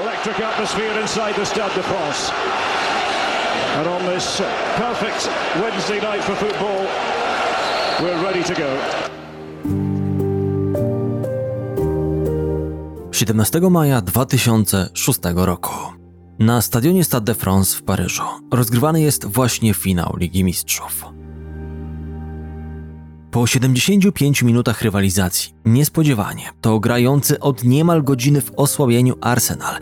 Electric atmosphere inside the Stade de France. And on this perfect Wednesday night for football, we're ready to go. 17 maja 2006 roku na stadionie Stade de France w Paryżu rozgrywany jest właśnie finał Ligi Mistrzów. Po 75 minutach rywalizacji, niespodziewanie, to grający od niemal godziny w osłabieniu Arsenal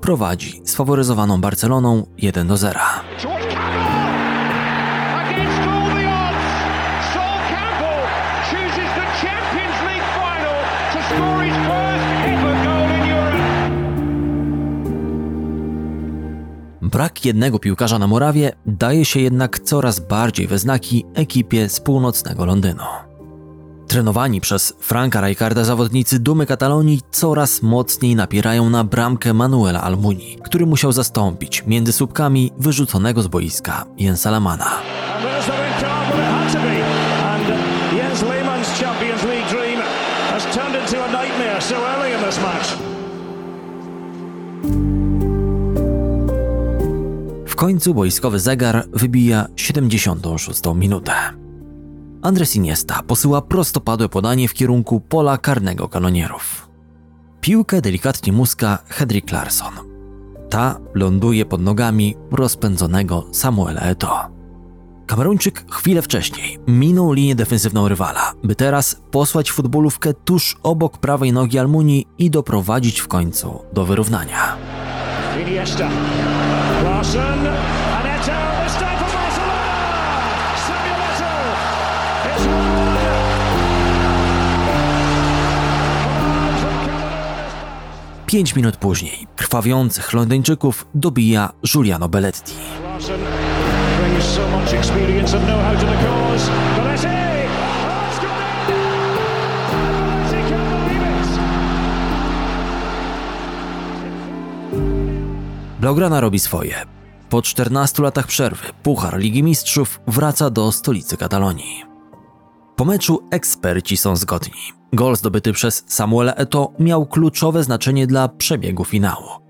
prowadzi sfaworyzowaną Barceloną 1 do 0. Brak jednego piłkarza na murawie daje się jednak coraz bardziej we znaki ekipie z północnego Londynu. Trenowani przez Franka Rijkaarda zawodnicy Dumy Katalonii coraz mocniej napierają na bramkę Manuela Almuni, który musiał zastąpić między słupkami wyrzuconego z boiska Jensa Lamana. Końcu boiskowy zegar wybija 76 minutę. Andres Iniesta posyła prostopadłe podanie w kierunku pola karnego kanonierów. Piłkę delikatnie muska Hedrick Larsson. Ta ląduje pod nogami rozpędzonego Samuela Eto. Kameruńczyk chwilę wcześniej minął linię defensywną rywala, by teraz posłać futbolówkę tuż obok prawej nogi Almunii i doprowadzić w końcu do wyrównania. Iniesta. And Eto. It's time for Barcelona. Samuel Eto. It's Pięć minut później krwawiących Londyńczyków dobija Giuliano Belletti. Larsen brings so much experience and know-how to the cause. Belletti! Blaugrana robi swoje. Po 14 latach przerwy Puchar Ligi Mistrzów wraca do stolicy Katalonii. Po meczu eksperci są zgodni. Gol zdobyty przez Samuela Eto miał kluczowe znaczenie dla przebiegu finału.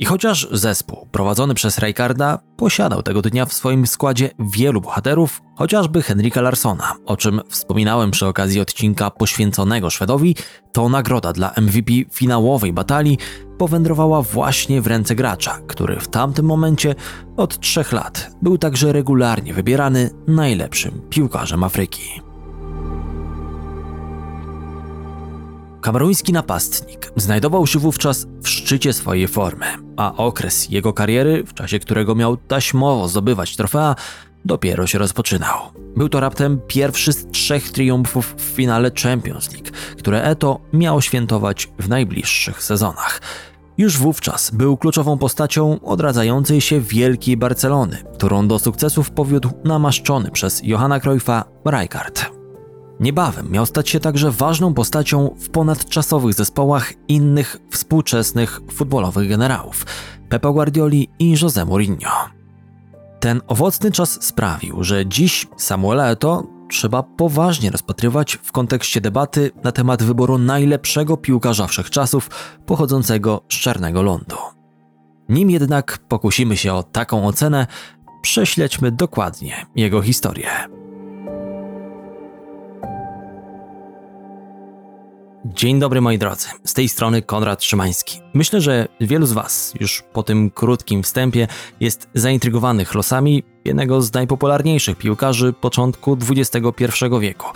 I chociaż zespół prowadzony przez Rijkaarda posiadał tego dnia w swoim składzie wielu bohaterów, chociażby Henrika Larsona, o czym wspominałem przy okazji odcinka poświęconego Szwedowi, to nagroda dla MVP finałowej batalii powędrowała właśnie w ręce gracza, który w tamtym momencie od trzech lat był także regularnie wybierany najlepszym piłkarzem Afryki. Kameruński napastnik znajdował się wówczas w szczycie swojej formy, a okres jego kariery, w czasie którego miał taśmowo zdobywać trofea, dopiero się rozpoczynał. Był to raptem pierwszy z trzech triumfów w finale Champions League, które Eto miało świętować w najbliższych sezonach. Już wówczas był kluczową postacią odradzającej się wielkiej Barcelony, którą do sukcesów powiódł namaszczony przez Johanna Cruyffa Rijkaard. Niebawem miał stać się także ważną postacią w ponadczasowych zespołach innych współczesnych futbolowych generałów Pepe Guardioli i José Mourinho. Ten owocny czas sprawił, że dziś Samuela Eto trzeba poważnie rozpatrywać w kontekście debaty na temat wyboru najlepszego piłkarza wszechczasów pochodzącego z Czarnego Lądu. Nim jednak pokusimy się o taką ocenę, prześledźmy dokładnie jego historię. Dzień dobry moi drodzy, z tej strony Konrad Szymański. Myślę, że wielu z Was już po tym krótkim wstępie jest zaintrygowanych losami jednego z najpopularniejszych piłkarzy początku XXI wieku.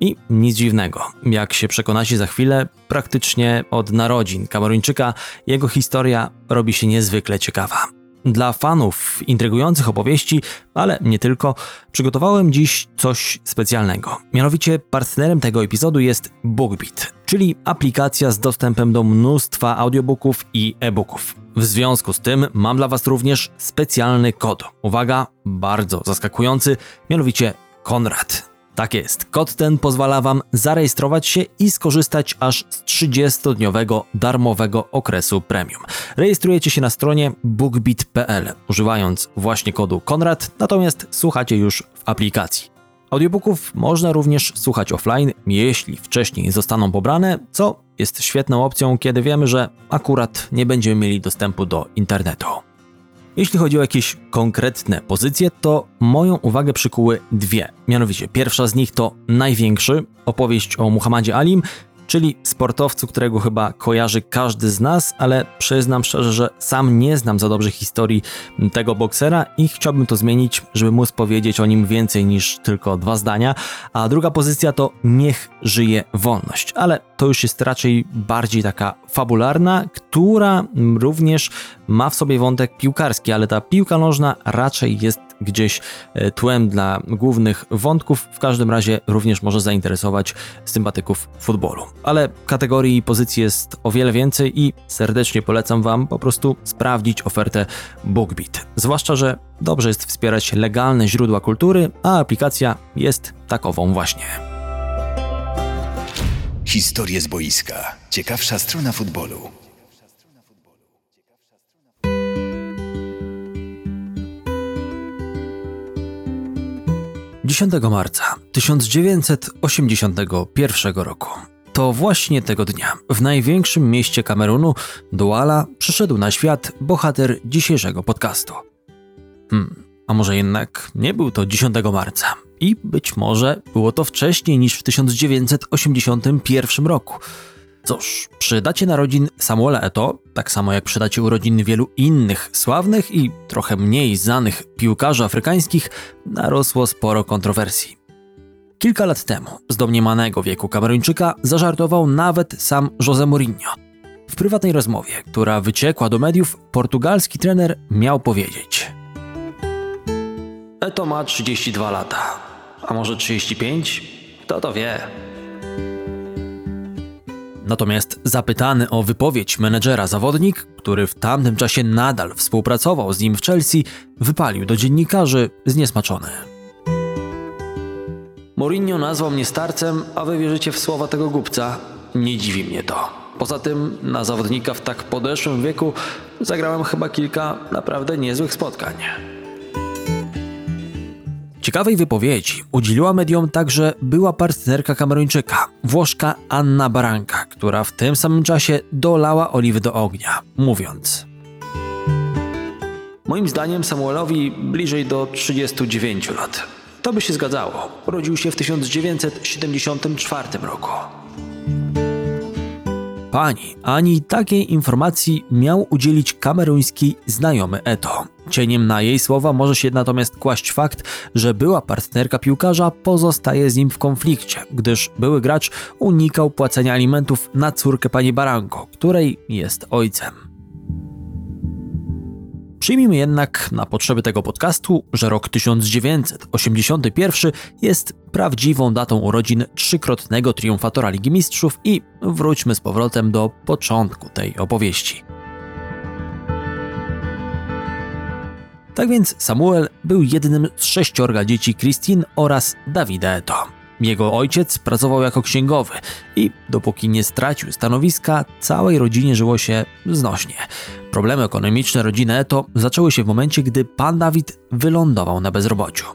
I nic dziwnego, jak się przekonacie za chwilę, praktycznie od narodzin Kameruńczyka jego historia robi się niezwykle ciekawa. Dla fanów intrygujących opowieści, ale nie tylko, przygotowałem dziś coś specjalnego. Mianowicie partnerem tego epizodu jest BookBeat, czyli aplikacja z dostępem do mnóstwa audiobooków i e-booków. W związku z tym mam dla Was również specjalny kod. Uwaga, bardzo zaskakujący, mianowicie Konrad. Tak jest. Kod ten pozwala Wam zarejestrować się i skorzystać aż z 30-dniowego darmowego okresu premium. Rejestrujecie się na stronie bookbit.pl używając właśnie kodu Konrad, natomiast słuchacie już w aplikacji. Audiobooków można również słuchać offline, jeśli wcześniej zostaną pobrane, co jest świetną opcją, kiedy wiemy, że akurat nie będziemy mieli dostępu do internetu. Jeśli chodzi o jakieś konkretne pozycje, to moją uwagę przykuły dwie. Mianowicie pierwsza z nich to największy, opowieść o Muhammadzie Alim, czyli sportowcu, którego chyba kojarzy każdy z nas, ale przyznam szczerze, że sam nie znam za dobrze historii tego boksera i chciałbym to zmienić, żeby móc powiedzieć o nim więcej niż tylko dwa zdania. A druga pozycja to Niech żyje wolność, ale to już jest raczej bardziej taka fabularna, która również ma w sobie wątek piłkarski, ale ta piłka nożna raczej jest gdzieś e, tłem dla głównych wątków. W każdym razie również może zainteresować sympatyków futbolu. Ale kategorii i pozycji jest o wiele więcej i serdecznie polecam Wam po prostu sprawdzić ofertę BookBeat. Zwłaszcza, że dobrze jest wspierać legalne źródła kultury, a aplikacja jest takową właśnie. Historie z boiska. Ciekawsza strona futbolu. 10 marca 1981 roku. To właśnie tego dnia w największym mieście Kamerunu, Douala, przyszedł na świat bohater dzisiejszego podcastu. Hmm, a może jednak nie był to 10 marca i być może było to wcześniej niż w 1981 roku. Cóż, przy dacie narodzin Samuela Eto, tak samo jak przy dacie urodzin wielu innych sławnych i trochę mniej znanych piłkarzy afrykańskich, narosło sporo kontrowersji. Kilka lat temu z domniemanego wieku Kameruńczyka zażartował nawet sam José Mourinho. W prywatnej rozmowie, która wyciekła do mediów, portugalski trener miał powiedzieć: Eto ma 32 lata, a może 35? Kto to wie? Natomiast zapytany o wypowiedź menedżera zawodnik, który w tamtym czasie nadal współpracował z nim w Chelsea, wypalił do dziennikarzy zniesmaczony. Mourinho nazwał mnie starcem, a wy wierzycie w słowa tego głupca? Nie dziwi mnie to. Poza tym na zawodnika w tak podeszłym wieku zagrałem chyba kilka naprawdę niezłych spotkań. Ciekawej wypowiedzi udzieliła mediom także była partnerka Kameruńczyka, Włoszka Anna Baranka, która w tym samym czasie dolała oliwy do ognia, mówiąc Moim zdaniem Samuelowi bliżej do 39 lat. To by się zgadzało. Urodził się w 1974 roku. Pani ani takiej informacji miał udzielić kameruński znajomy Eto. Cieniem na jej słowa może się natomiast kłaść fakt, że była partnerka piłkarza pozostaje z nim w konflikcie, gdyż były gracz unikał płacenia alimentów na córkę pani Baranko, której jest ojcem. Przyjmijmy jednak na potrzeby tego podcastu, że rok 1981 jest prawdziwą datą urodzin trzykrotnego triumfatora Ligi Mistrzów i wróćmy z powrotem do początku tej opowieści. Tak więc Samuel był jednym z sześciorga dzieci Christine oraz Davida Eto. Jego ojciec pracował jako księgowy i dopóki nie stracił stanowiska, całej rodzinie żyło się znośnie. Problemy ekonomiczne rodziny Eto zaczęły się w momencie, gdy pan Dawid wylądował na bezrobociu.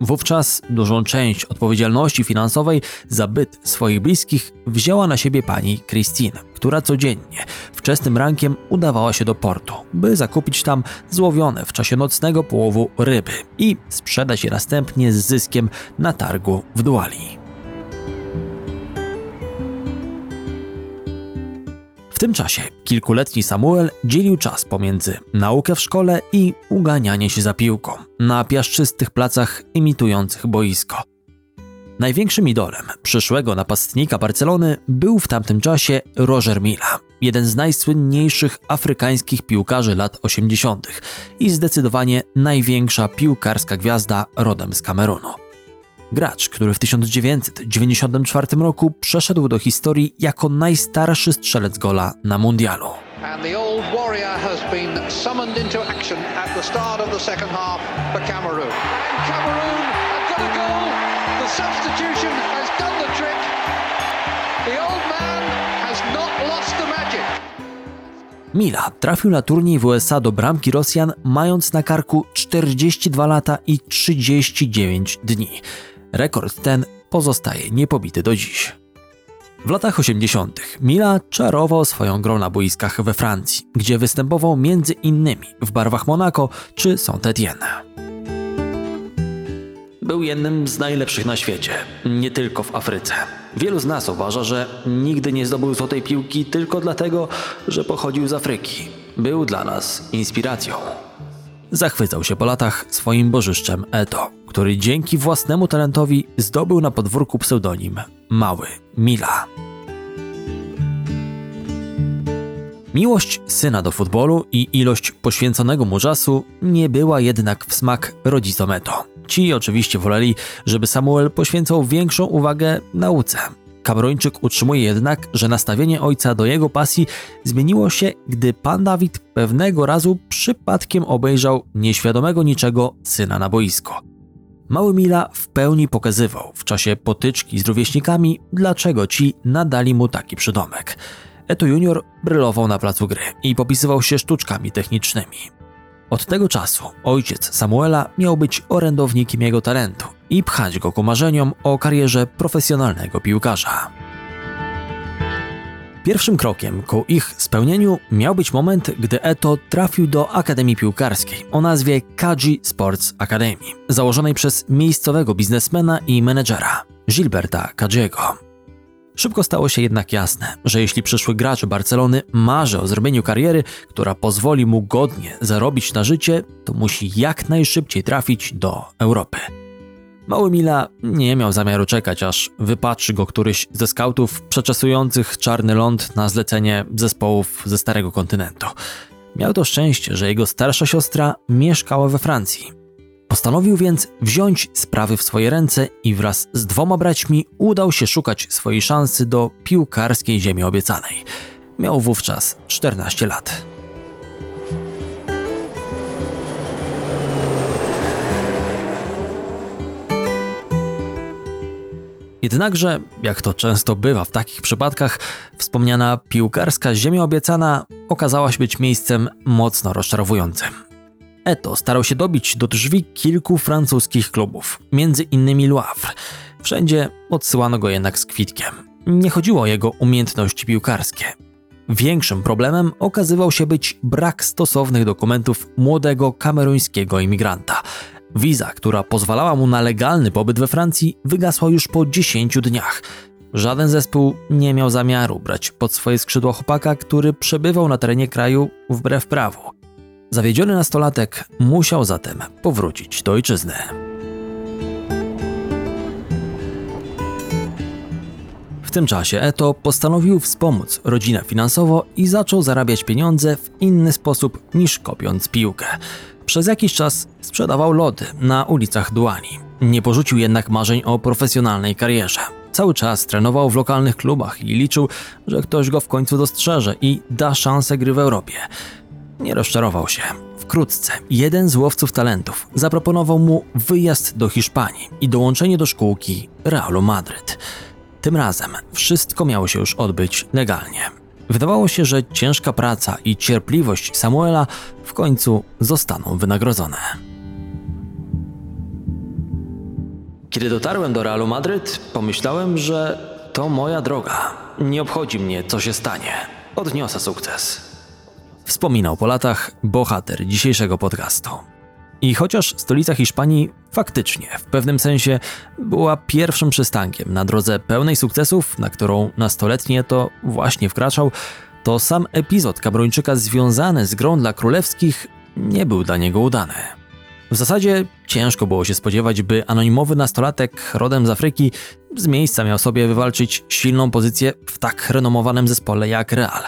Wówczas dużą część odpowiedzialności finansowej za byt swoich bliskich wzięła na siebie pani Christine, która codziennie, wczesnym rankiem udawała się do portu, by zakupić tam złowione w czasie nocnego połowu ryby i sprzedać je następnie z zyskiem na targu w Duali. W tym czasie kilkuletni Samuel dzielił czas pomiędzy naukę w szkole i uganianie się za piłką na piaszczystych placach imitujących boisko. Największym idolem przyszłego napastnika Barcelony był w tamtym czasie Roger Mila, jeden z najsłynniejszych afrykańskich piłkarzy lat 80. i zdecydowanie największa piłkarska gwiazda rodem z Kamerunu. Gracz, który w 1994 roku przeszedł do historii jako najstarszy strzelec gola na mundialu. And the old. Substitution has done the trick. The old man has not lost the magic. Mila trafił na turniej w USA do bramki Rosjan, mając na karku 42 lata i 39 dni. Rekord ten pozostaje niepobity do dziś. W latach 80. Mila czarował swoją grą na boiskach we Francji, gdzie występował między innymi w barwach Monaco czy Saint-Étienne. Był jednym z najlepszych na świecie, nie tylko w Afryce. Wielu z nas uważa, że nigdy nie zdobył złotej piłki tylko dlatego, że pochodził z Afryki. Był dla nas inspiracją. Zachwycał się po latach swoim bożyszczem Eto, który dzięki własnemu talentowi zdobył na podwórku pseudonim Mały Mila. Miłość syna do futbolu i ilość poświęconego mu czasu nie była jednak w smak rodzicom Eto. Ci oczywiście woleli, żeby Samuel poświęcał większą uwagę nauce. Kameruńczyk utrzymuje jednak, że nastawienie ojca do jego pasji zmieniło się, gdy pan Dawid pewnego razu przypadkiem obejrzał nieświadomego niczego syna na boisko. Mały Mila w pełni pokazywał w czasie potyczki z rówieśnikami, dlaczego ci nadali mu taki przydomek. Eto Junior brylował na placu gry i popisywał się sztuczkami technicznymi. Od tego czasu ojciec Samuela miał być orędownikiem jego talentu i pchać go ku marzeniom o karierze profesjonalnego piłkarza. Pierwszym krokiem ku ich spełnieniu miał być moment, gdy Eto trafił do Akademii Piłkarskiej o nazwie Kaji Sports Academy, założonej przez miejscowego biznesmena i menedżera Gilberta Kajiego. Szybko stało się jednak jasne, że jeśli przyszły gracz Barcelony marzy o zrobieniu kariery, która pozwoli mu godnie zarobić na życie, to musi jak najszybciej trafić do Europy. Mały Mila nie miał zamiaru czekać, aż wypatrzy go któryś ze skautów przeczesujących czarny ląd na zlecenie zespołów ze Starego Kontynentu. Miał to szczęście, że jego starsza siostra mieszkała we Francji. Postanowił więc wziąć sprawy w swoje ręce i wraz z dwoma braćmi udał się szukać swojej szansy do piłkarskiej ziemi obiecanej. Miał wówczas 14 lat. Jednakże, jak to często bywa w takich przypadkach, wspomniana piłkarska ziemia obiecana okazała się być miejscem mocno rozczarowującym. Eto starał się dobić do drzwi kilku francuskich klubów, między innymi Louvre. Wszędzie odsyłano go jednak z kwitkiem. Nie chodziło o jego umiejętności piłkarskie. Większym problemem okazywał się być brak stosownych dokumentów młodego kameruńskiego imigranta. Wiza, która pozwalała mu na legalny pobyt we Francji, wygasła już po 10 dniach. Żaden zespół nie miał zamiaru brać pod swoje skrzydła chłopaka, który przebywał na terenie kraju wbrew prawu. Zawiedziony nastolatek musiał zatem powrócić do ojczyzny. W tym czasie Eto postanowił wspomóc rodzinę finansowo i zaczął zarabiać pieniądze w inny sposób niż kopiąc piłkę. Przez jakiś czas sprzedawał lody na ulicach Duani. Nie porzucił jednak marzeń o profesjonalnej karierze. Cały czas trenował w lokalnych klubach i liczył, że ktoś go w końcu dostrzeże i da szansę gry w Europie. Nie rozczarował się. Wkrótce jeden z łowców talentów zaproponował mu wyjazd do Hiszpanii i dołączenie do szkółki Realu Madryt. Tym razem wszystko miało się już odbyć legalnie. Wydawało się, że ciężka praca i cierpliwość Samuela w końcu zostaną wynagrodzone. Kiedy dotarłem do Realu Madryt, pomyślałem, że to moja droga. Nie obchodzi mnie, co się stanie. Odniosę sukces. Wspominał po latach bohater dzisiejszego podcastu. I chociaż stolica Hiszpanii faktycznie w pewnym sensie była pierwszym przystankiem na drodze pełnej sukcesów, na którą nastoletnie to właśnie wkraczał, to sam epizod Kabrończyka związany z grą dla królewskich nie był dla niego udany. W zasadzie ciężko było się spodziewać, by anonimowy nastolatek rodem z Afryki z miejsca miał sobie wywalczyć silną pozycję w tak renomowanym zespole jak Real.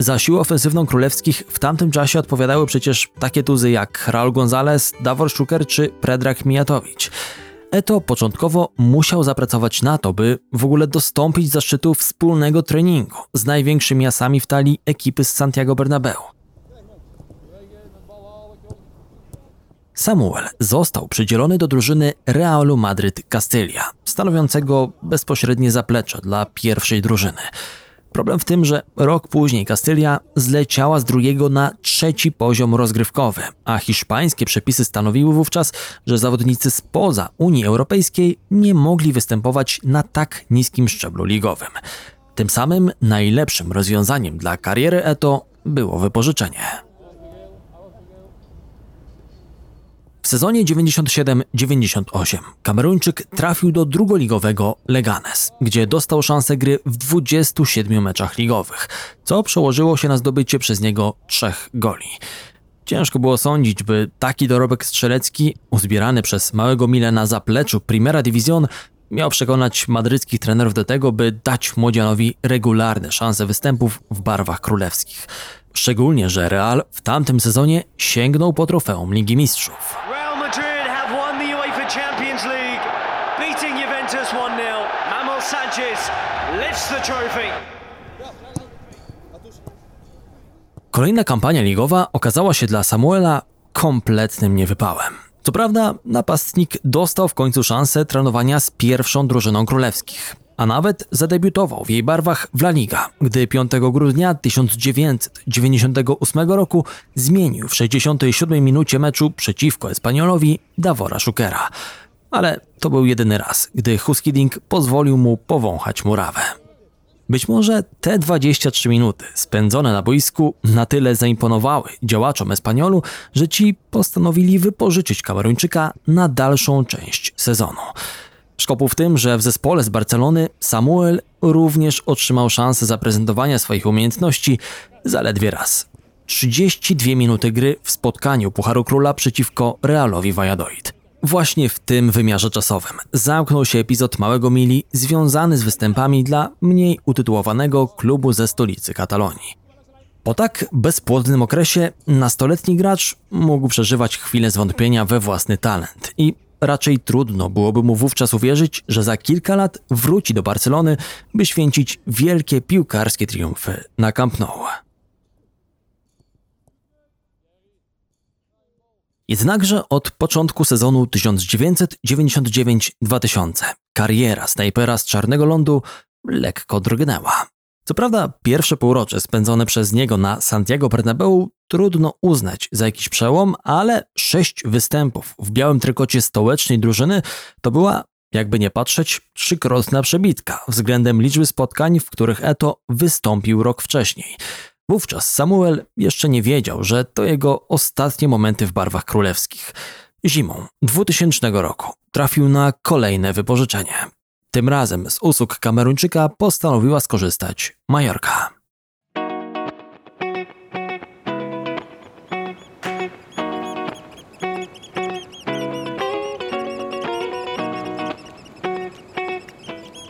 Za siłę ofensywną królewskich w tamtym czasie odpowiadały przecież takie tuzy jak Raul González, Davor Szuker czy Predrag Mijatowicz. Eto początkowo musiał zapracować na to, by w ogóle dostąpić zaszczytu wspólnego treningu z największymi asami w talii ekipy z Santiago Bernabeu. Samuel został przydzielony do drużyny Realu Madryt Castilla, stanowiącego bezpośrednie zaplecze dla pierwszej drużyny. Problem w tym, że rok później Kastylia zleciała z drugiego na trzeci poziom rozgrywkowy, a hiszpańskie przepisy stanowiły wówczas, że zawodnicy spoza Unii Europejskiej nie mogli występować na tak niskim szczeblu ligowym. Tym samym najlepszym rozwiązaniem dla kariery Eto było wypożyczenie. W sezonie 97-98 Kameruńczyk trafił do drugoligowego Leganes, gdzie dostał szansę gry w 27 meczach ligowych, co przełożyło się na zdobycie przez niego trzech goli. Ciężko było sądzić, by taki dorobek strzelecki, uzbierany przez małego Mile na zapleczu Primera Division, miał przekonać madryckich trenerów do tego, by dać młodzianowi regularne szanse występów w barwach królewskich. Szczególnie, że Real w tamtym sezonie sięgnął po trofeum Ligi Mistrzów. Real Madrid have won the UEFA Champions League, beating Juventus 1-0. Mamel Sanchez lifts the trophy. Kolejna kampania ligowa okazała się dla Samuela kompletnym niewypałem. Co prawda, napastnik dostał w końcu szansę trenowania z pierwszą drużyną królewskich a nawet zadebiutował w jej barwach w La Liga, gdy 5 grudnia 1998 roku zmienił w 67 minucie meczu przeciwko Espaniolowi Davora Szukera. Ale to był jedyny raz, gdy Huskiding pozwolił mu powąchać murawę. Być może te 23 minuty spędzone na boisku na tyle zaimponowały działaczom Espaniolu, że ci postanowili wypożyczyć Kameruńczyka na dalszą część sezonu. Szkopu w tym, że w zespole z Barcelony Samuel również otrzymał szansę zaprezentowania swoich umiejętności zaledwie raz. 32 minuty gry w spotkaniu Pucharu Króla przeciwko Realowi Valladolid. Właśnie w tym wymiarze czasowym zamknął się epizod Małego Mili związany z występami dla mniej utytułowanego klubu ze stolicy Katalonii. Po tak bezpłodnym okresie nastoletni gracz mógł przeżywać chwilę zwątpienia we własny talent i Raczej trudno byłoby mu wówczas uwierzyć, że za kilka lat wróci do Barcelony, by święcić wielkie piłkarskie triumfy na Camp Nou. Jednakże od początku sezonu 1999-2000 kariera snajpera z Czarnego Lądu lekko drgnęła. Co prawda, pierwsze półrocze spędzone przez niego na Santiago Bernabeu trudno uznać za jakiś przełom, ale sześć występów w białym trykocie stołecznej drużyny to była, jakby nie patrzeć, trzykrotna przebitka względem liczby spotkań, w których Eto wystąpił rok wcześniej. Wówczas Samuel jeszcze nie wiedział, że to jego ostatnie momenty w barwach królewskich. Zimą 2000 roku trafił na kolejne wypożyczenie. Tym razem z usług Kameruńczyka postanowiła skorzystać Majorka.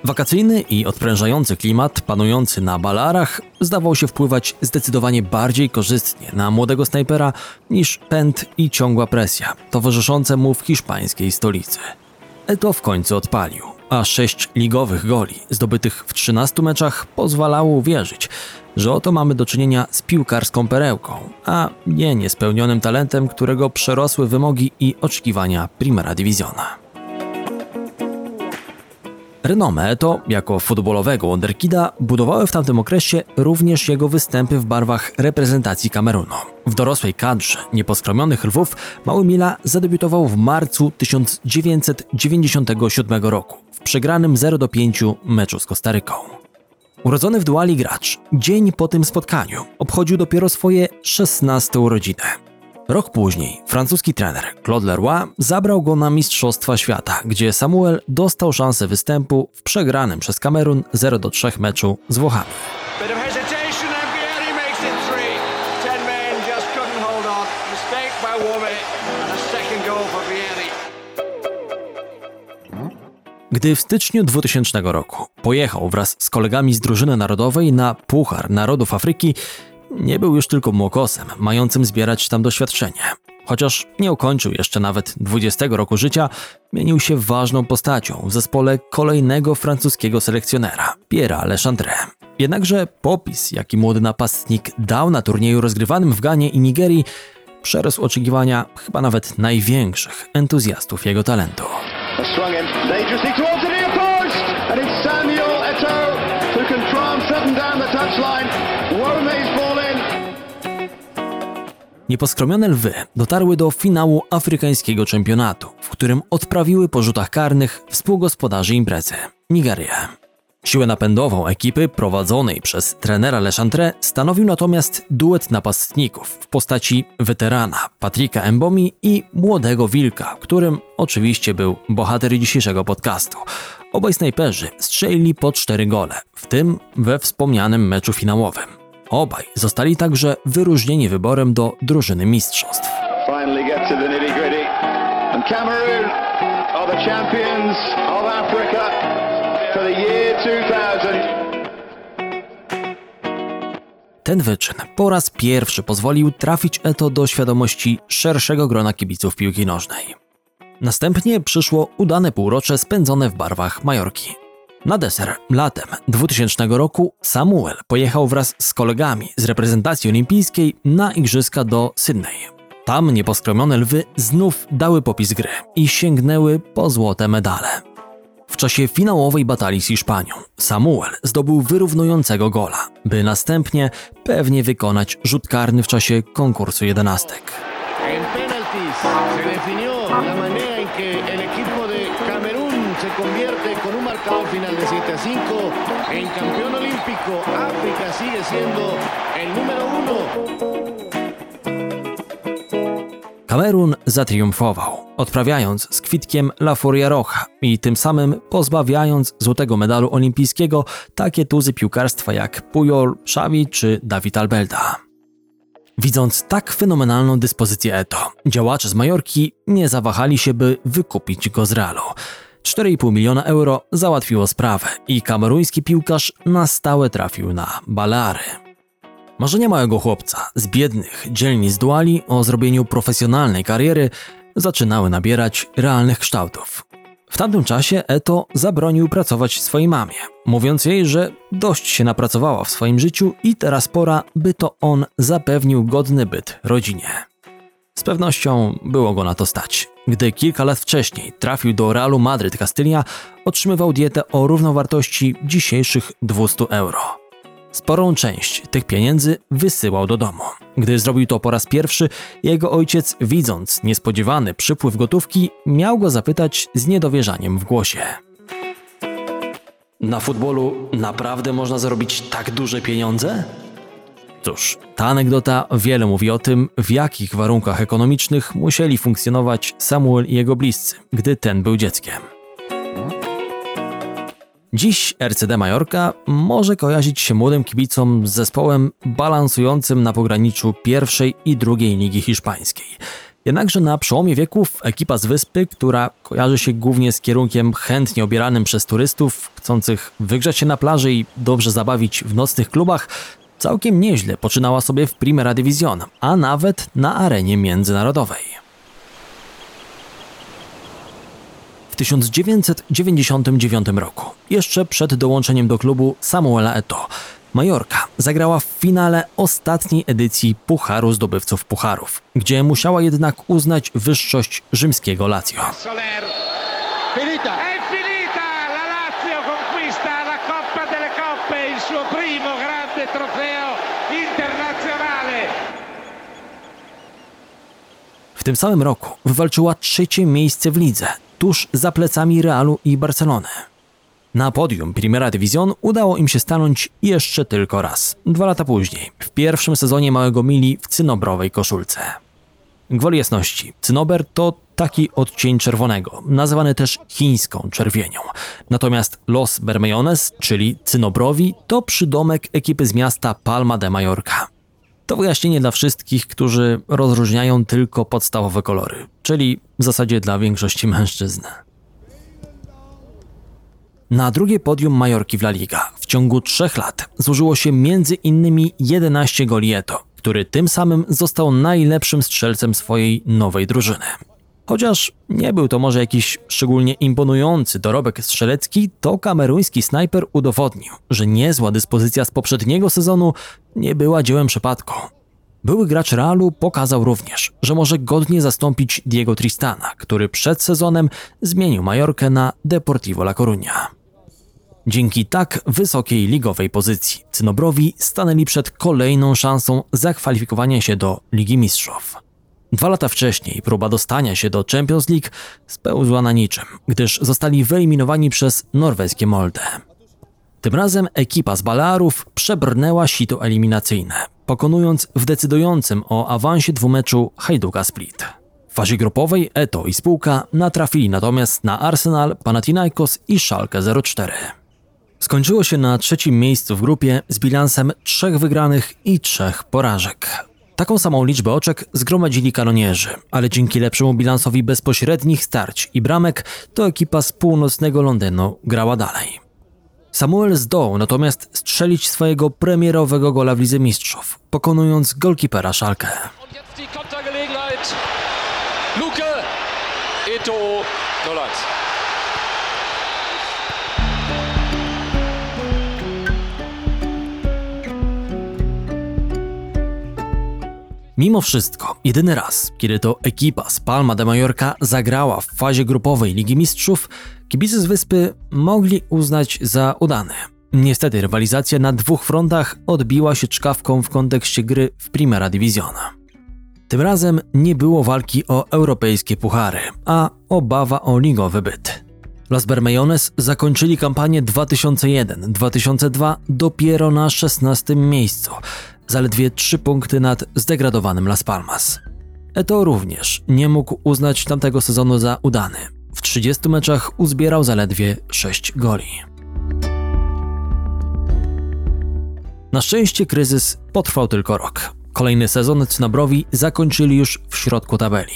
Wakacyjny i odprężający klimat panujący na Balarach zdawał się wpływać zdecydowanie bardziej korzystnie na młodego snajpera niż pęd i ciągła presja towarzyszące mu w hiszpańskiej stolicy. To w końcu odpalił a sześć ligowych goli zdobytych w 13 meczach pozwalało uwierzyć, że oto mamy do czynienia z piłkarską perełką, a nie niespełnionym talentem, którego przerosły wymogi i oczekiwania Primera Divisiona. Renomę to, jako futbolowego wonderkida, budowały w tamtym okresie również jego występy w barwach reprezentacji Kamerunu. W dorosłej kadrze nieposkromionych lwów Mały Mila zadebiutował w marcu 1997 roku w przegranym 0-5 meczu z Kostaryką. Urodzony w duali gracz, dzień po tym spotkaniu obchodził dopiero swoje 16 urodziny. Rok później francuski trener Claude Leroy zabrał go na Mistrzostwa Świata, gdzie Samuel dostał szansę występu w przegranym przez Kamerun 0-3 meczu z Włochami. Gdy w styczniu 2000 roku pojechał wraz z kolegami z drużyny narodowej na Puchar Narodów Afryki, nie był już tylko młokosem, mającym zbierać tam doświadczenie. Chociaż nie ukończył jeszcze nawet 20 roku życia, mienił się ważną postacią w zespole kolejnego francuskiego selekcjonera, Pierre'a Lechandre. Jednakże popis, jaki młody napastnik dał na turnieju rozgrywanym w Ganie i Nigerii, przerósł oczekiwania chyba nawet największych entuzjastów jego talentu. Samuel Eto'o who can try and down the touchline. In. Nieposkromione lwy dotarły do finału afrykańskiego czempionatu, w którym odprawiły po rzutach karnych współgospodarzy imprezy Nigeria. Siłę napędową ekipy prowadzonej przez trenera Lechantre stanowił natomiast duet napastników w postaci weterana Patricka Embomi i młodego Wilka, którym oczywiście był bohater dzisiejszego podcastu. Obaj snajperzy strzelili po cztery gole, w tym we wspomnianym meczu finałowym. Obaj zostali także wyróżnieni wyborem do drużyny mistrzostw. Cameroon are the champions of Africa for the year 2000. Ten wyczyn po raz pierwszy pozwolił trafić Eto do świadomości szerszego grona kibiców piłki nożnej. Następnie przyszło udane półrocze spędzone w barwach Majorki. Na deser latem 2000 roku Samuel pojechał wraz z kolegami z reprezentacji olimpijskiej na igrzyska do Sydney. Tam nieposkromione lwy znów dały popis gry i sięgnęły po złote medale. W czasie finałowej batalii z Hiszpanią Samuel zdobył wyrównującego gola, by następnie pewnie wykonać rzut karny w czasie konkursu jedenastek. Siendo el número uno. Kamerun zatriumfował, odprawiając z kwitkiem La Furia Roja i tym samym pozbawiając złotego medalu olimpijskiego takie tuzy piłkarstwa jak Pujol, Xavi czy David Albelda. Widząc tak fenomenalną dyspozycję Eto, działacze z Majorki nie zawahali się, by wykupić go z Realu. 4,5 miliona euro załatwiło sprawę i kameruński piłkarz na stałe trafił na Baleary. Marzenia małego chłopca z biednych dzielnic duali o zrobieniu profesjonalnej kariery zaczynały nabierać realnych kształtów. W tamtym czasie Eto zabronił pracować swojej mamie, mówiąc jej, że dość się napracowała w swoim życiu i teraz pora, by to on zapewnił godny byt rodzinie. Z pewnością było go na to stać. Gdy kilka lat wcześniej trafił do Realu Madryt Castylia, otrzymywał dietę o równowartości dzisiejszych 200 euro. Sporą część tych pieniędzy wysyłał do domu. Gdy zrobił to po raz pierwszy, jego ojciec, widząc niespodziewany przypływ gotówki, miał go zapytać z niedowierzaniem w głosie. Na futbolu naprawdę można zarobić tak duże pieniądze? Cóż, ta anegdota wiele mówi o tym, w jakich warunkach ekonomicznych musieli funkcjonować Samuel i jego bliscy, gdy ten był dzieckiem. Dziś RCD Majorka może kojarzyć się młodym kibicom z zespołem balansującym na pograniczu pierwszej i drugiej ligi hiszpańskiej. Jednakże na przełomie wieków ekipa z wyspy, która kojarzy się głównie z kierunkiem chętnie obieranym przez turystów, chcących wygrzać się na plaży i dobrze zabawić w nocnych klubach, całkiem nieźle poczynała sobie w Primera Division, a nawet na arenie międzynarodowej. 1999 roku, jeszcze przed dołączeniem do klubu Samuela Eto. Majorka zagrała w finale ostatniej edycji Pucharu Zdobywców Pucharów, gdzie musiała jednak uznać wyższość rzymskiego Lazio. Finita! Trofeo internazionale. W tym samym roku wywalczyła trzecie miejsce w lidze, tuż za plecami Realu i Barcelony. Na podium Primera Division udało im się stanąć jeszcze tylko raz, dwa lata później, w pierwszym sezonie Małego Mili w cynobrowej koszulce. Gwoli jasności, cynober to taki odcień czerwonego, nazywany też chińską czerwienią. Natomiast Los Bermejones, czyli cynobrowi, to przydomek ekipy z miasta Palma de Mallorca. To wyjaśnienie dla wszystkich, którzy rozróżniają tylko podstawowe kolory, czyli w zasadzie dla większości mężczyzn. Na drugie podium Majorki w La Liga w ciągu trzech lat złożyło się innymi 11 goli Eto, który tym samym został najlepszym strzelcem swojej nowej drużyny. Chociaż nie był to może jakiś szczególnie imponujący dorobek strzelecki, to kameruński snajper udowodnił, że niezła dyspozycja z poprzedniego sezonu nie była dziełem przypadku. Były gracz Realu pokazał również, że może godnie zastąpić Diego Tristana, który przed sezonem zmienił Majorkę na Deportivo La Coruña. Dzięki tak wysokiej ligowej pozycji Cynobrowi stanęli przed kolejną szansą zakwalifikowania się do Ligi Mistrzów. Dwa lata wcześniej próba dostania się do Champions League spełzła na niczym, gdyż zostali wyeliminowani przez norweskie Molde. Tym razem ekipa z Balearów przebrnęła sito eliminacyjne, pokonując w decydującym o awansie dwumeczu Hajduka Split. W fazie grupowej Eto i spółka natrafili natomiast na Arsenal, Panathinaikos i Schalke 04. Skończyło się na trzecim miejscu w grupie z bilansem trzech wygranych i trzech porażek. Taką samą liczbę oczek zgromadzili kanonierzy, ale dzięki lepszemu bilansowi bezpośrednich starć i bramek to ekipa z północnego Londynu grała dalej. Samuel zdołał natomiast strzelić swojego premierowego gola w Lidze Mistrzów, pokonując golkipera Schalke. Luke Eto 0 Mimo wszystko, jedyny raz, kiedy to ekipa z Palma de Mallorca zagrała w fazie grupowej Ligi Mistrzów, kibice z wyspy mogli uznać za udane. Niestety rywalizacja na dwóch frontach odbiła się czkawką w kontekście gry w Primera Divisiona. Tym razem nie było walki o europejskie puchary, a obawa o ligowy byt. Los Bermejones zakończyli kampanię 2001-2002 dopiero na 16 miejscu, zaledwie 3 punkty nad zdegradowanym Las Palmas. Eto również nie mógł uznać tamtego sezonu za udany. W 30 meczach uzbierał zaledwie 6 goli. Na szczęście kryzys potrwał tylko rok. Kolejny sezon Cnobrowi zakończyli już w środku tabeli.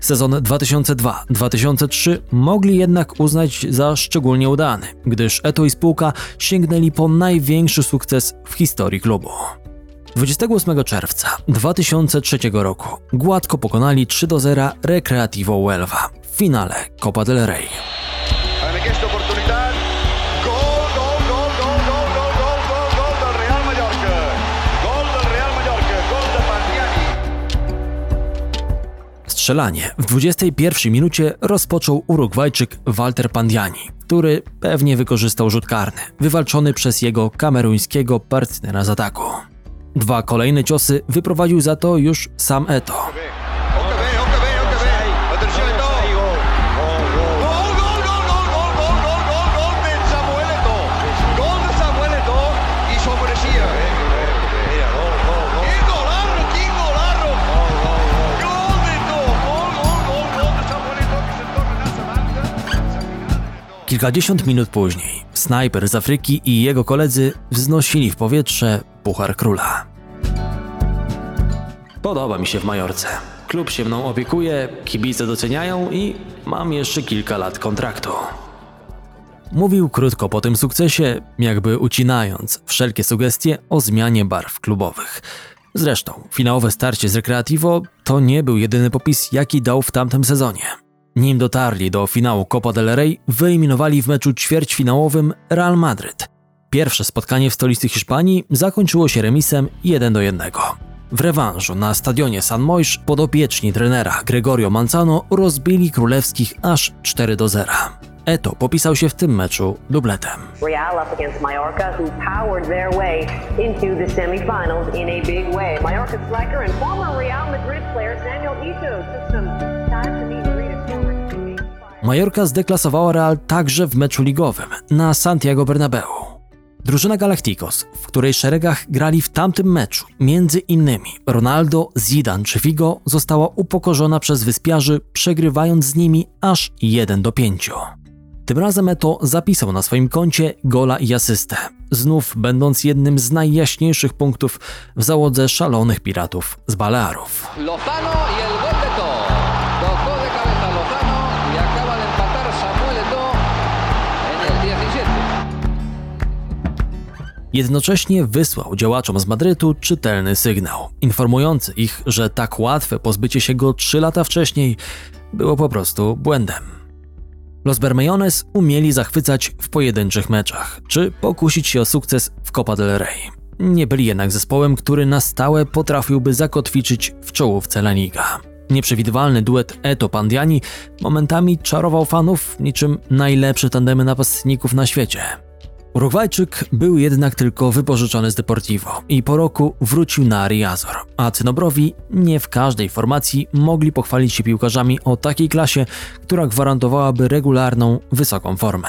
Sezon 2002-2003 mogli jednak uznać za szczególnie udany, gdyż Eto i spółka sięgnęli po największy sukces w historii klubu. 28 czerwca 2003 roku. Gładko pokonali 3 do 0 Recreativo Huelva. W finale Copa del Rey. Strzelanie. W 21 minucie rozpoczął Urugwajczyk Walter Pandiani, który pewnie wykorzystał rzut karny, wywalczony przez jego kameruńskiego partnera z ataku. Dwa kolejne ciosy wyprowadził za to już sam Eto. Kilkadziesiąt minut później snajper z Afryki i jego koledzy wznosili w powietrze Puchar Króla. Podoba mi się w Majorce. Klub się mną opiekuje, kibice doceniają i mam jeszcze kilka lat kontraktu. Mówił krótko po tym sukcesie, jakby ucinając wszelkie sugestie o zmianie barw klubowych. Zresztą, finałowe starcie z Recreativo to nie był jedyny popis, jaki dał w tamtym sezonie. Nim dotarli do finału Copa del Rey, wyeliminowali w meczu ćwierćfinałowym Real Madryt. Pierwsze spotkanie w stolicy Hiszpanii zakończyło się remisem 1 do 1. W rewanżu na stadionie San Moix podopieczni trenera Gregorio Manzano rozbili królewskich aż 4 do 0. Eto popisał się w tym meczu dubletem. Real up against Mallorca who powered their way into the semifinals in a big way. Mallorca striker and former Real Madrid player Samuel Ito took some time to meet Majorka zdeklasowała Real także w meczu ligowym na Santiago Bernabeu. Drużyna Galacticos, w której szeregach grali w tamtym meczu między innymi Ronaldo, Zidane czy Figo, została upokorzona przez wyspiarzy, przegrywając z nimi aż 1 do 5. Tym razem Eto zapisał na swoim koncie gola i asystę, znów będąc jednym z najjaśniejszych punktów w załodze szalonych piratów z Balearów. Jednocześnie wysłał działaczom z Madrytu czytelny sygnał, informujący ich, że tak łatwe pozbycie się go trzy lata wcześniej było po prostu błędem. Los Bermejones umieli zachwycać w pojedynczych meczach, czy pokusić się o sukces w Copa del Rey. Nie byli jednak zespołem, który na stałe potrafiłby zakotwiczyć w czołówce La Liga. Nieprzewidywalny duet Eto Pandiani momentami czarował fanów niczym najlepsze tandemy napastników na świecie. Urugwajczyk był jednak tylko wypożyczony z Deportivo i po roku wrócił na Riazor, a Cynobrowi nie w każdej formacji mogli pochwalić się piłkarzami o takiej klasie, która gwarantowałaby regularną, wysoką formę.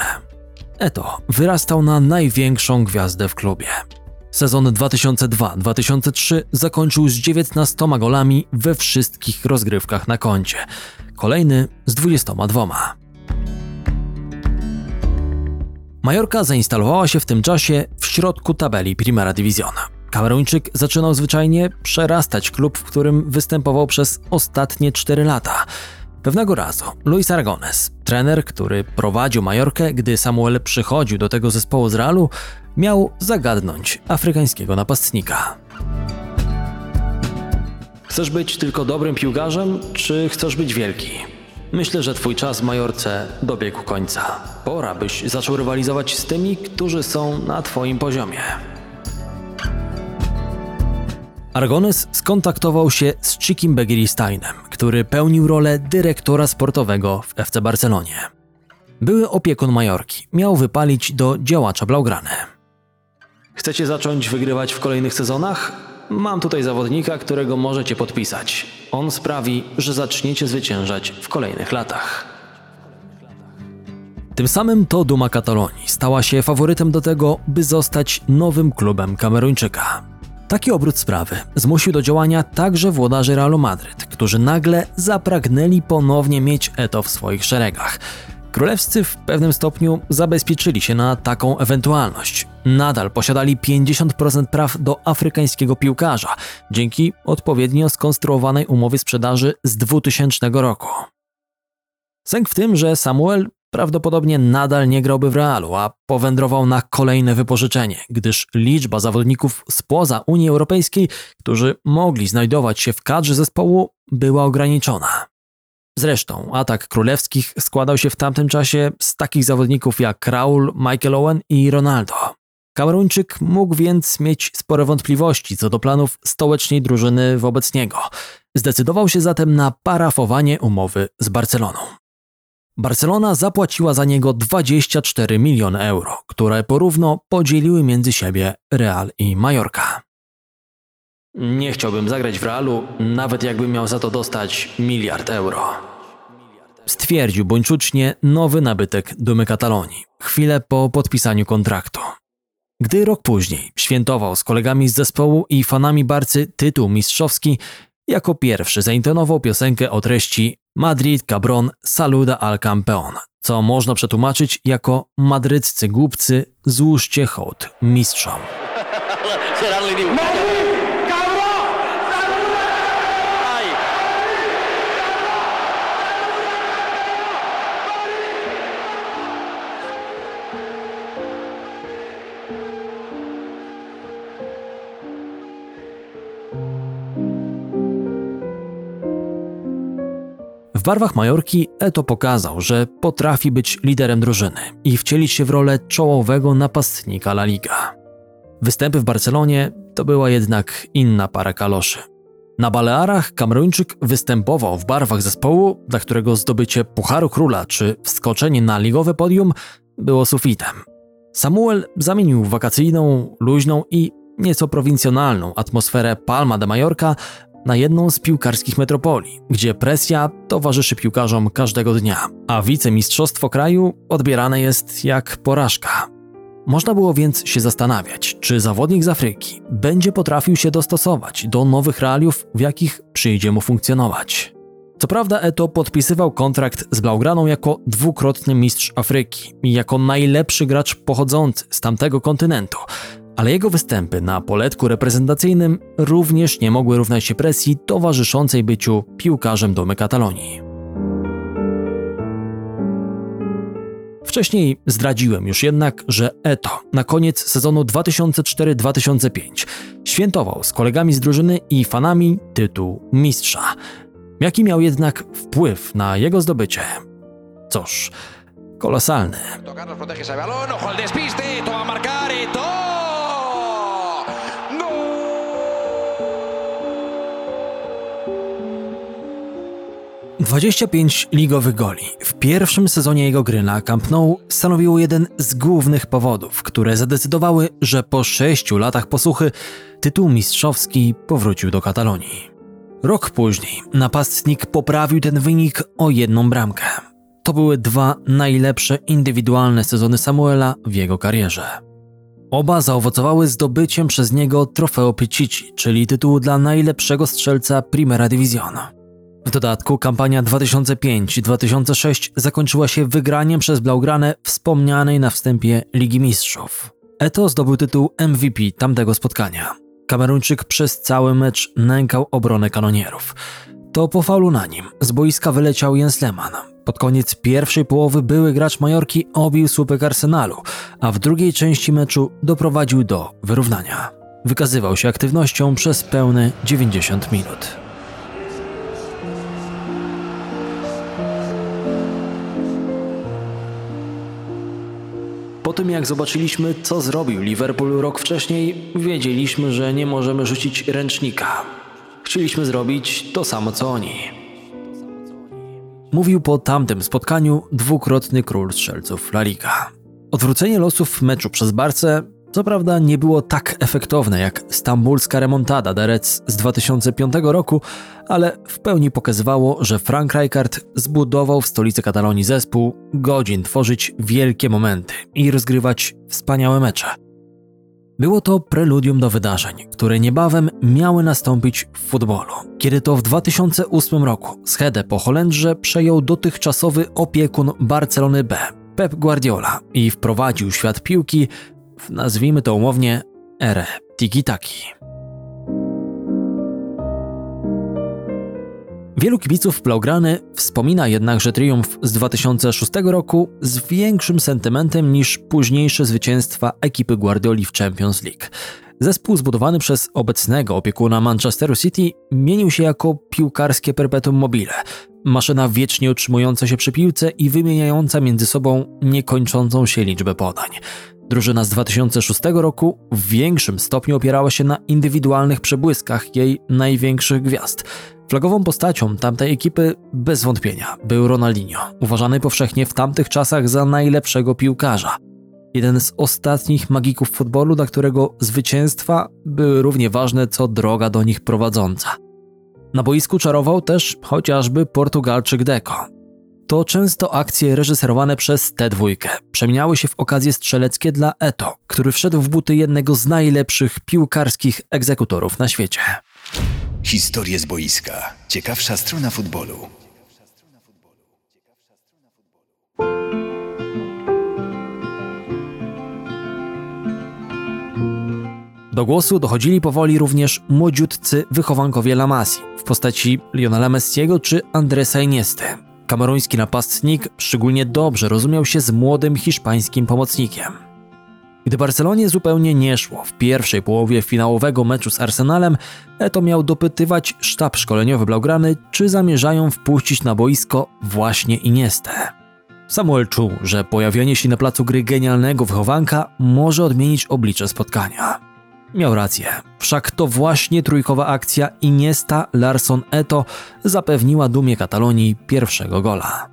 Eto wyrastał na największą gwiazdę w klubie. Sezon 2002-2003 zakończył z 19 golami we wszystkich rozgrywkach na koncie. Kolejny z 22. Majorka zainstalowała się w tym czasie w środku tabeli Primera Divisiona. Kameruńczyk zaczynał zwyczajnie przerastać klub, w którym występował przez ostatnie 4 lata. Pewnego razu Luis Aragones, trener, który prowadził Majorkę, gdy Samuel przychodził do tego zespołu z Realu, miał zagadnąć afrykańskiego napastnika. Chcesz być tylko dobrym piłkarzem, czy chcesz być wielki? Myślę, że twój czas w Majorce dobiegł końca. Pora, byś zaczął rywalizować z tymi, którzy są na twoim poziomie. Argones skontaktował się z Chikim Begiristeinem, który pełnił rolę dyrektora sportowego w FC Barcelonie. Były opiekun Majorki, miał wypalić do działacza Blaugrany. Chcecie zacząć wygrywać w kolejnych sezonach? Mam tutaj zawodnika, którego możecie podpisać. On sprawi, że zaczniecie zwyciężać w kolejnych latach. Tym samym to Duma Katalonii stała się faworytem do tego, by zostać nowym klubem Kameruńczyka. Taki obrót sprawy zmusił do działania także włodarzy Realu Madryt, którzy nagle zapragnęli ponownie mieć Eto w swoich szeregach. Królewscy w pewnym stopniu zabezpieczyli się na taką ewentualność. Nadal posiadali 50% praw do afrykańskiego piłkarza dzięki odpowiednio skonstruowanej umowie sprzedaży z 2000 roku. Sęk w tym, że Samuel prawdopodobnie nadal nie grałby w Realu, a powędrował na kolejne wypożyczenie, gdyż liczba zawodników spoza Unii Europejskiej, którzy mogli znajdować się w kadrze zespołu, była ograniczona. Zresztą atak królewskich składał się w tamtym czasie z takich zawodników jak Raul, Michael Owen i Ronaldo. Kameruńczyk mógł więc mieć spore wątpliwości co do planów stołecznej drużyny wobec niego. Zdecydował się zatem na parafowanie umowy z Barceloną. Barcelona zapłaciła za niego 24 miliony euro, które porówno podzieliły między siebie Real i Majorka. Nie chciałbym zagrać w Realu, nawet jakbym miał za to dostać miliard euro. Stwierdził buńczucznie nowy nabytek Dumy Katalonii, chwilę po podpisaniu kontraktu. Gdy rok później świętował z kolegami z zespołu i fanami Barcy tytuł mistrzowski, jako pierwszy zaintonował piosenkę o treści Madrid Cabron Saluda al Campeón, co można przetłumaczyć jako madryccy głupcy złóżcie hołd mistrzom. W barwach Majorki Eto pokazał, że potrafi być liderem drużyny i wcielić się w rolę czołowego napastnika La Liga. Występy w Barcelonie to była jednak inna para kaloszy. Na Balearach Kameruńczyk występował w barwach zespołu, dla którego zdobycie Pucharu Króla czy wskoczenie na ligowe podium było sufitem. Samuel zamienił wakacyjną, luźną i nieco prowincjonalną atmosferę Palma de Mallorca na jedną z piłkarskich metropolii, gdzie presja towarzyszy piłkarzom każdego dnia, a wicemistrzostwo kraju odbierane jest jak porażka. Można było więc się zastanawiać, czy zawodnik z Afryki będzie potrafił się dostosować do nowych realiów, w jakich przyjdzie mu funkcjonować. Co prawda Eto podpisywał kontrakt z Blaugraną jako dwukrotny mistrz Afryki i jako najlepszy gracz pochodzący z tamtego kontynentu, ale jego występy na poletku reprezentacyjnym również nie mogły równać się presji towarzyszącej byciu piłkarzem domy Katalonii. Wcześniej zdradziłem już jednak, że Eto na koniec sezonu 2004-2005 świętował z kolegami z drużyny i fanami tytuł mistrza. Jaki miał jednak wpływ na jego zdobycie? Cóż, kolosalny. 25 ligowych goli w pierwszym sezonie jego gry na Camp Nou stanowiło jeden z głównych powodów, które zadecydowały, że po sześciu latach posłuchy tytuł mistrzowski powrócił do Katalonii. Rok później napastnik poprawił ten wynik o jedną bramkę. To były dwa najlepsze indywidualne sezony Samuela w jego karierze. Oba zaowocowały zdobyciem przez niego trofeo Pichichi, czyli tytułu dla najlepszego strzelca Primera División. W dodatku kampania 2005-2006 zakończyła się wygraniem przez Blaugrane wspomnianej na wstępie Ligi Mistrzów. Eto zdobył tytuł MVP tamtego spotkania. Kameruńczyk przez cały mecz nękał obronę kanonierów. To po faulu na nim z boiska wyleciał Jens Lehmann. Pod koniec pierwszej połowy były gracz Majorki obił słupek Arsenalu, a w drugiej części meczu doprowadził do wyrównania. Wykazywał się aktywnością przez pełne 90 minut. Po tym jak zobaczyliśmy, co zrobił Liverpool rok wcześniej, wiedzieliśmy, że nie możemy rzucić ręcznika. Chcieliśmy zrobić to samo co oni. Mówił po tamtym spotkaniu dwukrotny król strzelców La Liga. Odwrócenie losów meczu przez Barce co prawda nie było tak efektowne jak stambulska remontada Derec z 2005 roku, ale w pełni pokazywało, że Frank Rijkaard zbudował w stolicy Katalonii zespół, godzin tworzyć wielkie momenty i rozgrywać wspaniałe mecze. Było to preludium do wydarzeń, które niebawem miały nastąpić w futbolu, kiedy to w 2008 roku schedę po Holendrze przejął dotychczasowy opiekun Barcelony B, Pep Guardiola i wprowadził świat piłki nazwijmy to umownie, erę tiki-taki. Wielu kibiców Blaugrany wspomina jednakże triumf z 2006 roku z większym sentymentem niż późniejsze zwycięstwa ekipy Guardioli w Champions League. Zespół zbudowany przez obecnego opiekuna Manchesteru City mienił się jako piłkarskie perpetuum mobile, maszyna wiecznie utrzymująca się przy piłce i wymieniająca między sobą niekończącą się liczbę podań. Drużyna z 2006 roku w większym stopniu opierała się na indywidualnych przebłyskach jej największych gwiazd. Flagową postacią tamtej ekipy bez wątpienia był Ronaldinho, uważany powszechnie w tamtych czasach za najlepszego piłkarza. Jeden z ostatnich magików futbolu, dla którego zwycięstwa były równie ważne co droga do nich prowadząca. Na boisku czarował też chociażby Portugalczyk Deco, to często akcje reżyserowane przez tę dwójkę przemieniały się w okazje strzeleckie dla Eto, który wszedł w buty jednego z najlepszych piłkarskich egzekutorów na świecie. Historie z boiska. Ciekawsza strona futbolu. Do głosu dochodzili powoli również młodziutcy wychowankowie La Masi w postaci Lionela Messiego czy Andresa Iniesty, Kameruński napastnik szczególnie dobrze rozumiał się z młodym hiszpańskim pomocnikiem. Gdy Barcelonie zupełnie nie szło w pierwszej połowie finałowego meczu z Arsenalem, Eto miał dopytywać sztab szkoleniowy Blaugrany, czy zamierzają wpuścić na boisko właśnie Iniestę. Samuel czuł, że pojawienie się na placu gry genialnego wychowanka może odmienić oblicze spotkania. Miał rację, wszak to właśnie trójkowa akcja Iniesta, Larson, Eto zapewniła dumie Katalonii pierwszego gola.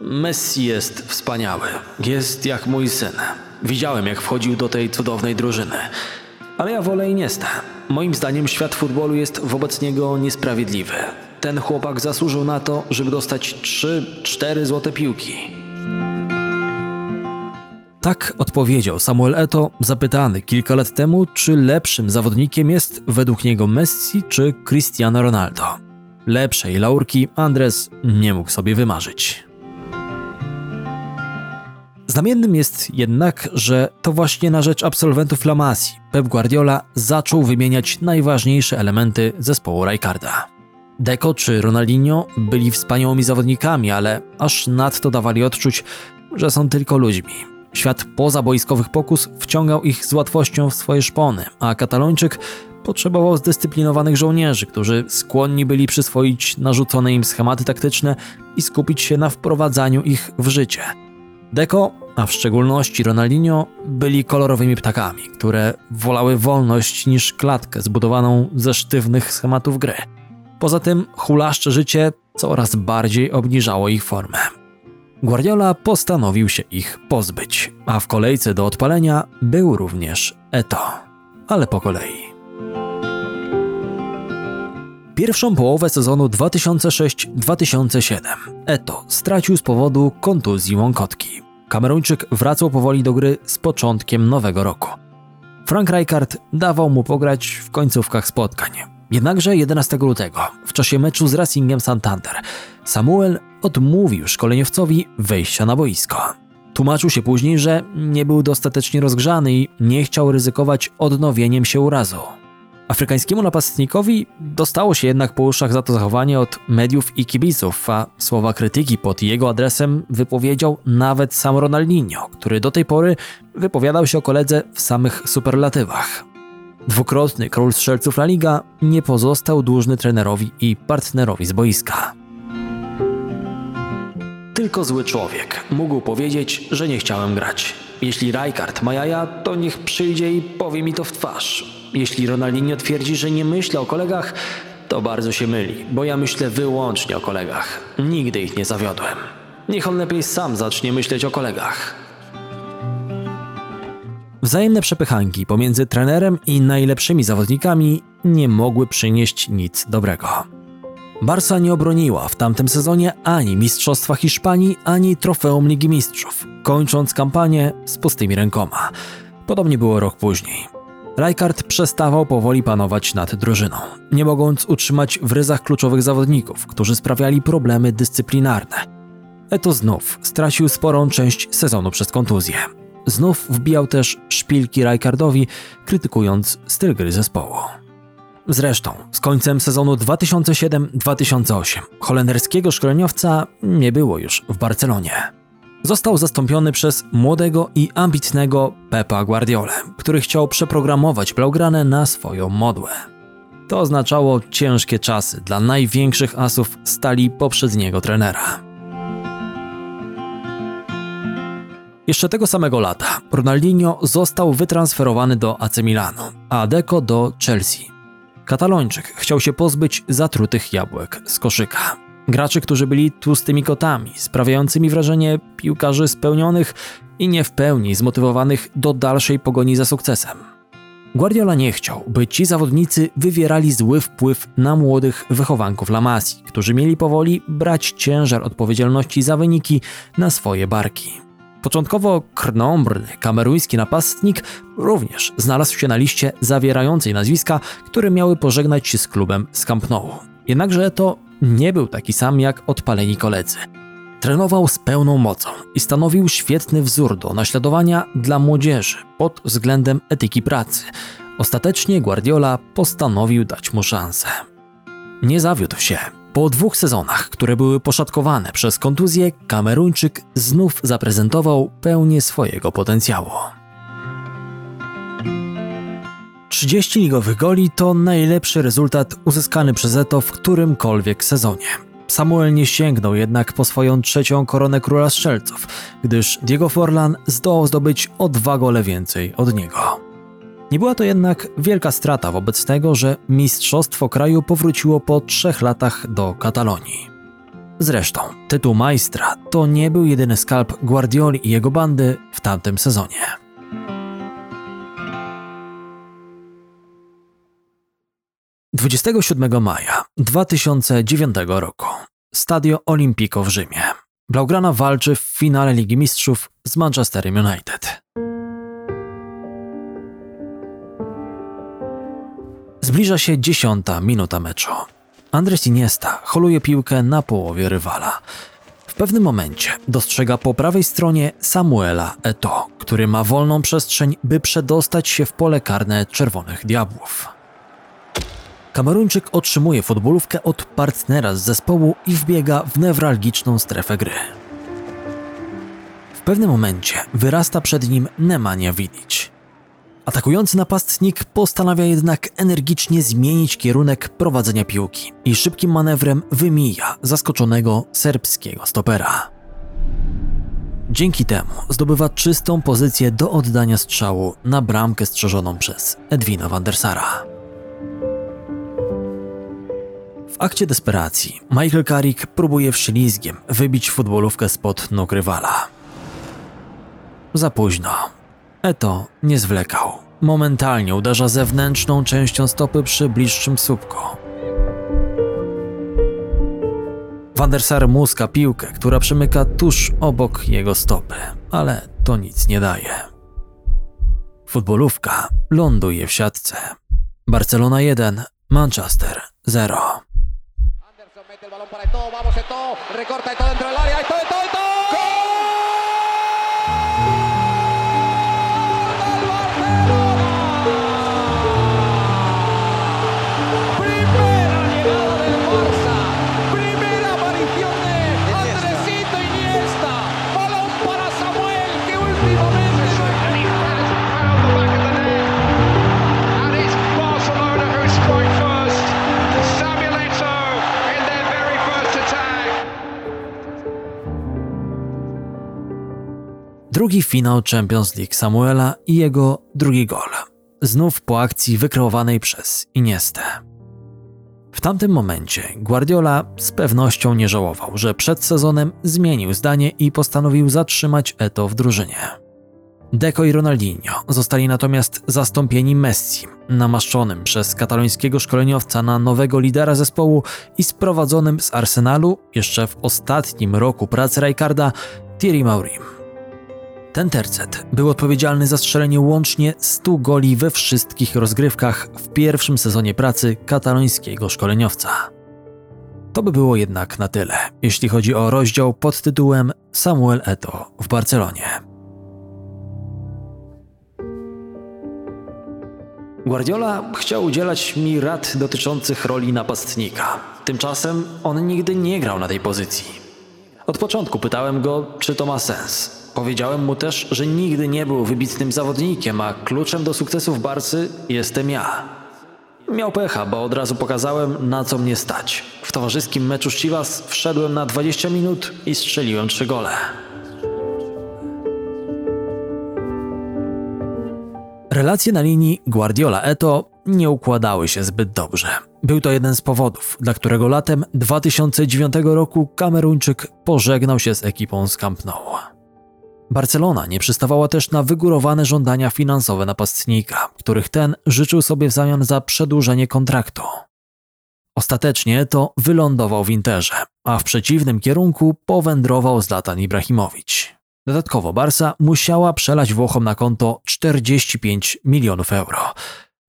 Messi jest wspaniały, jest jak mój syn. Widziałem jak wchodził do tej cudownej drużyny. Ale ja wolę Iniesta. Moim zdaniem świat futbolu jest wobec niego niesprawiedliwy. Ten chłopak zasłużył na to, żeby dostać 3-4 złote piłki. Tak odpowiedział Samuel Eto, zapytany kilka lat temu, czy lepszym zawodnikiem jest według niego Messi czy Cristiano Ronaldo. Lepszej laurki Andres nie mógł sobie wymarzyć. Znamiennym jest jednak, że to właśnie na rzecz absolwentów La Pep Guardiola zaczął wymieniać najważniejsze elementy zespołu Rijkaarda. Deco czy Ronaldinho byli wspaniałymi zawodnikami, ale aż nadto dawali odczuć, że są tylko ludźmi, Świat pozaboiskowych pokus wciągał ich z łatwością w swoje szpony, a katalończyk potrzebował zdyscyplinowanych żołnierzy, którzy skłonni byli przyswoić narzucone im schematy taktyczne i skupić się na wprowadzaniu ich w życie. Deco, a w szczególności Ronaldinho, byli kolorowymi ptakami, które wolały wolność niż klatkę zbudowaną ze sztywnych schematów gry. Poza tym hulaszcze życie coraz bardziej obniżało ich formę. Guardiola postanowił się ich pozbyć, a w kolejce do odpalenia był również Eto, ale po kolei. Pierwszą połowę sezonu 2006-2007 Eto stracił z powodu kontuzji łąkotki. Kameruńczyk wracał powoli do gry z początkiem nowego roku. Frank Rijkaard dawał mu pograć w końcówkach spotkań. Jednakże 11 lutego, w czasie meczu z Racingiem Santander, Samuel odmówił szkoleniowcowi wejścia na boisko. Tłumaczył się później, że nie był dostatecznie rozgrzany i nie chciał ryzykować odnowieniem się urazu. Afrykańskiemu napastnikowi dostało się jednak po uszach za to zachowanie od mediów i kibiców, a słowa krytyki pod jego adresem wypowiedział nawet sam Ronaldinho, który do tej pory wypowiadał się o koledze w samych superlatywach. Dwukrotny król strzelców La Liga nie pozostał dłużny trenerowi i partnerowi z boiska. Tylko zły człowiek mógł powiedzieć, że nie chciałem grać. Jeśli Rijkaard ma jaja, to niech przyjdzie i powie mi to w twarz. Jeśli Ronaldinho twierdzi, że nie myślę o kolegach, to bardzo się myli, bo ja myślę wyłącznie o kolegach. Nigdy ich nie zawiodłem. Niech on lepiej sam zacznie myśleć o kolegach. Wzajemne przepychanki pomiędzy trenerem i najlepszymi zawodnikami nie mogły przynieść nic dobrego. Barca nie obroniła w tamtym sezonie ani Mistrzostwa Hiszpanii, ani Trofeum Ligi Mistrzów, kończąc kampanię z pustymi rękoma. Podobnie było rok później. Rijkaard przestawał powoli panować nad drużyną, nie mogąc utrzymać w ryzach kluczowych zawodników, którzy sprawiali problemy dyscyplinarne. Eto znów stracił sporą część sezonu przez kontuzję. Znów wbijał też szpilki Rijkaardowi, krytykując styl gry zespołu. Zresztą z końcem sezonu 2007-2008 holenderskiego szkoleniowca nie było już w Barcelonie. Został zastąpiony przez młodego i ambitnego Pepa Guardiolę, który chciał przeprogramować Blaugrane na swoją modłę. To oznaczało ciężkie czasy dla największych asów stali poprzedniego trenera. Jeszcze tego samego lata Ronaldinho został wytransferowany do AC Milanu, a Deco do Chelsea. Katalończyk chciał się pozbyć zatrutych jabłek z koszyka. Graczy, którzy byli tłustymi kotami, sprawiającymi wrażenie piłkarzy spełnionych i nie w pełni zmotywowanych do dalszej pogoni za sukcesem. Guardiola nie chciał, by ci zawodnicy wywierali zły wpływ na młodych wychowanków La Masii, którzy mieli powoli brać ciężar odpowiedzialności za wyniki na swoje barki. Początkowo krnąbrny kameruński napastnik również znalazł się na liście zawierającej nazwiska, które miały pożegnać się z klubem z Camp Nou. Jednakże to nie był taki sam jak odpaleni koledzy. Trenował z pełną mocą i stanowił świetny wzór do naśladowania dla młodzieży pod względem etyki pracy. Ostatecznie Guardiola postanowił dać mu szansę. Nie zawiódł się. Po dwóch sezonach, które były poszatkowane przez kontuzję, Kameruńczyk znów zaprezentował pełnię swojego potencjału. 30 ligowych goli to najlepszy rezultat uzyskany przez Eto w którymkolwiek sezonie. Samuel nie sięgnął jednak po swoją trzecią koronę króla strzelców, gdyż Diego Forlan zdołał zdobyć o dwa gole więcej od niego. Nie była to jednak wielka strata wobec tego, że mistrzostwo kraju powróciło po trzech latach do Katalonii. Zresztą tytuł majstra to nie był jedyny skalp Guardioli i jego bandy w tamtym sezonie. 27 maja 2009 roku Stadio Olimpico w Rzymie. Blaugrana walczy w finale Ligi Mistrzów z Manchesterem United. Zbliża się dziesiąta minuta meczu. Andres Iniesta holuje piłkę na połowie rywala. W pewnym momencie dostrzega po prawej stronie Samuela Eto, który ma wolną przestrzeń, by przedostać się w pole karne Czerwonych Diabłów. Kameruńczyk otrzymuje futbolówkę od partnera z zespołu i wbiega w newralgiczną strefę gry. W pewnym momencie wyrasta przed nim Nemanja Vidic. Atakujący napastnik postanawia jednak energicznie zmienić kierunek prowadzenia piłki i szybkim manewrem wymija zaskoczonego serbskiego stopera. Dzięki temu zdobywa czystą pozycję do oddania strzału na bramkę strzeżoną przez Edwina van der Sara. W akcie desperacji Michael Carrick próbuje wślizgiem wybić futbolówkę spod nóg rywala. Za późno. Eto nie zwlekał. Momentalnie uderza zewnętrzną częścią stopy przy bliższym słupku. Van der Sar muska piłkę, która przemyka tuż obok jego stopy, ale to nic nie daje. Futbolówka ląduje w siatce. Barcelona 1, Manchester 0. Anderson mete el balón para Eto'o, vamos Eto'o, recorta Eto'o dentro del área, Eto'o. Drugi finał Champions League Samuela i jego drugi gol. Znów po akcji wykreowanej przez Iniestę. W tamtym momencie Guardiola z pewnością nie żałował, że przed sezonem zmienił zdanie i postanowił zatrzymać Eto w drużynie. Deco i Ronaldinho zostali natomiast zastąpieni Messi, namaszczonym przez katalońskiego szkoleniowca na nowego lidera zespołu i sprowadzonym z Arsenalu jeszcze w ostatnim roku pracy Rijkaarda Thierry Maurim. Ten tercet był odpowiedzialny za strzelenie łącznie 100 goli we wszystkich rozgrywkach w pierwszym sezonie pracy katalońskiego szkoleniowca. To by było jednak na tyle, jeśli chodzi o rozdział pod tytułem Samuel Eto'o w Barcelonie. Guardiola chciał udzielać mi rad dotyczących roli napastnika. Tymczasem on nigdy nie grał na tej pozycji. Od początku pytałem go, czy to ma sens. Powiedziałem mu też, że nigdy nie był wybitnym zawodnikiem, a kluczem do sukcesu w Barcy jestem ja. Miał pecha, bo od razu pokazałem, na co mnie stać. W towarzyskim meczu Chivas wszedłem na 20 minut i strzeliłem trzy gole. Relacje na linii Guardiola-Eto nie układały się zbyt dobrze. Był to jeden z powodów, dla którego latem 2009 roku Kameruńczyk pożegnał się z ekipą z Camp Nou. Barcelona nie przystawała też na wygórowane żądania finansowe napastnika, których ten życzył sobie w zamian za przedłużenie kontraktu. Ostatecznie to wylądował w Interze, a w przeciwnym kierunku powędrował Zlatan Ibrahimowicz. Dodatkowo Barsa musiała przelać Włochom na konto 45 milionów euro.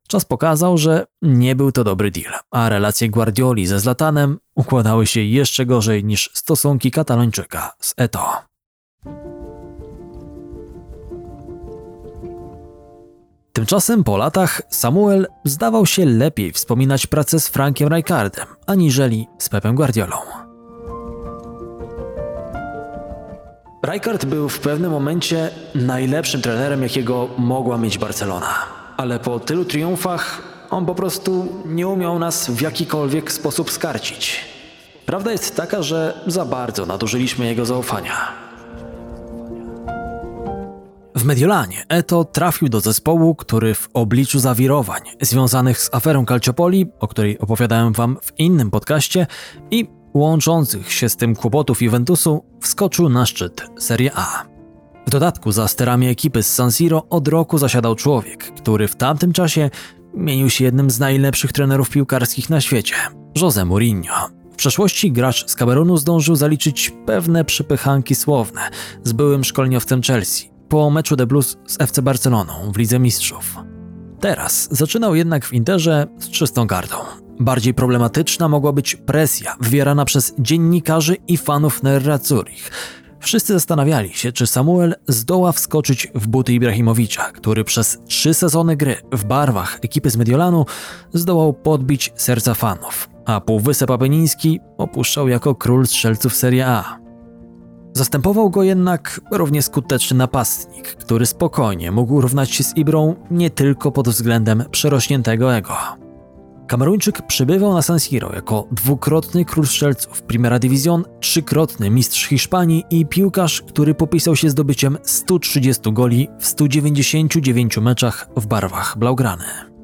Czas pokazał, że nie był to dobry deal, a relacje Guardioli ze Zlatanem układały się jeszcze gorzej niż stosunki Katalończyka z Eto. Tymczasem po latach Samuel zdawał się lepiej wspominać pracę z Frankiem Rijkaardem, aniżeli z Pepem Guardiolą. Rijkaard był w pewnym momencie najlepszym trenerem, jakiego mogła mieć Barcelona. Ale po tylu triumfach on po prostu nie umiał nas w jakikolwiek sposób skarcić. Prawda jest taka, że za bardzo nadużyliśmy jego zaufania. W Mediolanie Eto trafił do zespołu, który w obliczu zawirowań związanych z aferą Calciopoli, o której opowiadałem wam w innym podcaście, i łączących się z tym kłopotów Juventusu, wskoczył na szczyt Serie A. W dodatku za sterami ekipy z San Siro od roku zasiadał człowiek, który w tamtym czasie mienił się jednym z najlepszych trenerów piłkarskich na świecie, José Mourinho. W przeszłości gracz z Kamerunu zdążył zaliczyć pewne przypychanki słowne z byłym szkoleniowcem Chelsea po meczu de Blues z FC Barceloną w Lidze Mistrzów. Teraz zaczynał jednak w Interze z czystą gardą. Bardziej problematyczna mogła być presja wywierana przez dziennikarzy i fanów Nerazzurich. Wszyscy zastanawiali się, czy Samuel zdoła wskoczyć w buty Ibrahimowicza, który przez trzy sezony gry w barwach ekipy z Mediolanu zdołał podbić serca fanów, a Półwysep Apeniński opuszczał jako król strzelców Serie A. Zastępował go jednak równie skuteczny napastnik, który spokojnie mógł równać się z Ibrą nie tylko pod względem przerośniętego ego. Kameruńczyk przybywał na San Siro jako dwukrotny król strzelców Primera División, trzykrotny mistrz Hiszpanii i piłkarz, który popisał się zdobyciem 130 goli w 199 meczach w barwach Blaugrany.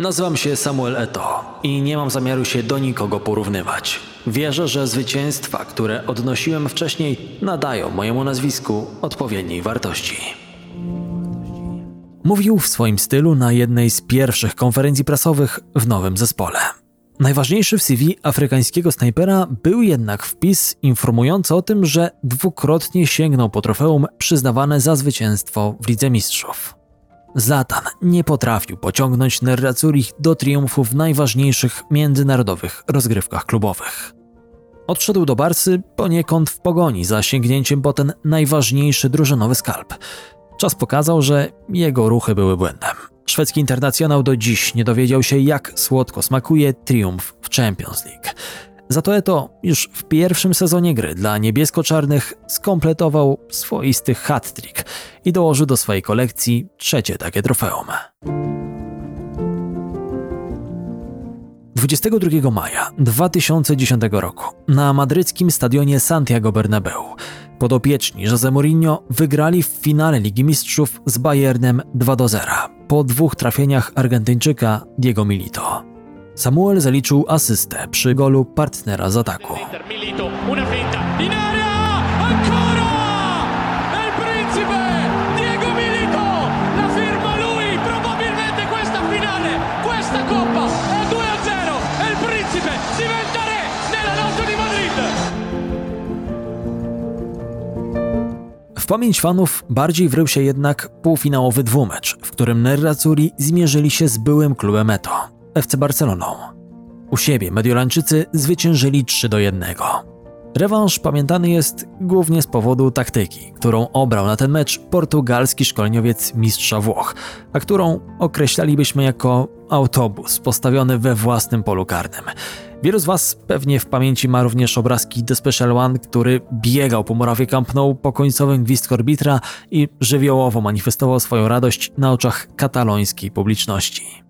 Nazywam się Samuel Eto i nie mam zamiaru się do nikogo porównywać. Wierzę, że zwycięstwa, które odnosiłem wcześniej, nadają mojemu nazwisku odpowiedniej wartości. Mówił w swoim stylu na jednej z pierwszych konferencji prasowych w nowym zespole. Najważniejszy w CV afrykańskiego snajpera był jednak wpis informujący o tym, że dwukrotnie sięgnął po trofeum przyznawane za zwycięstwo w Lidze Mistrzów. Zlatan nie potrafił pociągnąć Nerracurich do triumfu w najważniejszych międzynarodowych rozgrywkach klubowych. Odszedł do Barsy poniekąd w pogoni za sięgnięciem po ten najważniejszy drużynowy skalp. Czas pokazał, że jego ruchy były błędem. Szwedzki internacjonał do dziś nie dowiedział się, jak słodko smakuje triumf w Champions League. Za to Eto już w pierwszym sezonie gry dla niebiesko-czarnych skompletował swoisty hat-trick i dołożył do swojej kolekcji trzecie takie trofeum. 22 maja 2010 roku na madryckim stadionie Santiago Bernabeu podopieczni Jose Mourinho wygrali w finale Ligi Mistrzów z Bayernem 2 do 0 po dwóch trafieniach Argentyńczyka Diego Milito. Samuel zaliczył asystę przy golu partnera z ataku. Inter, Milito, una finta, in area, ancora! El Principe, Diego Milito, la firma lui, probabilmente questa finale, questa coppa è 2-0, El Principe diventa re nella notte di Madrid! W pamięć fanów bardziej wrył się jednak półfinałowy dwumecz, w którym Nerazzurri zmierzyli się z byłym klubem Eto, FC Barceloną. U siebie Mediolańczycy zwyciężyli 3 do 1. Rewanż pamiętany jest głównie z powodu taktyki, którą obrał na ten mecz portugalski szkoleniowiec mistrza Włoch, a którą określalibyśmy jako autobus postawiony we własnym polu karnym. Wielu z Was pewnie w pamięci ma również obrazki The Special One, który biegał po murawie Camp Nou po końcowym gwizdku arbitra i żywiołowo manifestował swoją radość na oczach katalońskiej publiczności.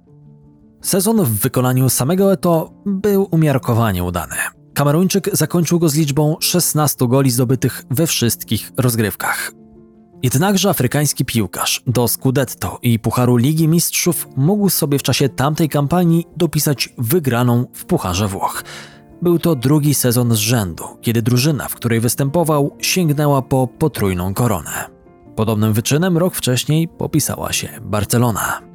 Sezon w wykonaniu samego Eto był umiarkowanie udany. Kameruńczyk zakończył go z liczbą 16 goli zdobytych we wszystkich rozgrywkach. Jednakże afrykański piłkarz do Scudetto i Pucharu Ligi Mistrzów mógł sobie w czasie tamtej kampanii dopisać wygraną w Pucharze Włoch. Był to drugi sezon z rzędu, kiedy drużyna, w której występował, sięgnęła po potrójną koronę. Podobnym wyczynem rok wcześniej popisała się Barcelona.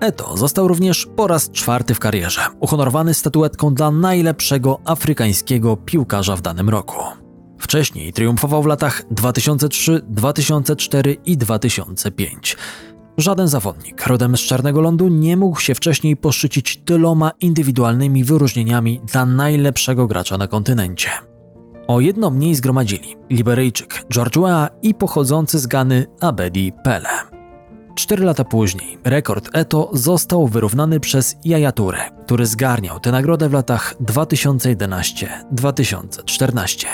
Eto został również po raz czwarty w karierze uhonorowany statuetką dla najlepszego afrykańskiego piłkarza w danym roku. Wcześniej triumfował w latach 2003, 2004 i 2005. Żaden zawodnik rodem z Czarnego Lądu nie mógł się wcześniej poszczycić tyloma indywidualnymi wyróżnieniami dla najlepszego gracza na kontynencie. O jedno mniej zgromadzili Liberyjczyk George Weah i pochodzący z Gany Abedi Pele. Cztery lata później rekord Eto został wyrównany przez Yaya Touré, który zgarniał tę nagrodę w latach 2011-2014.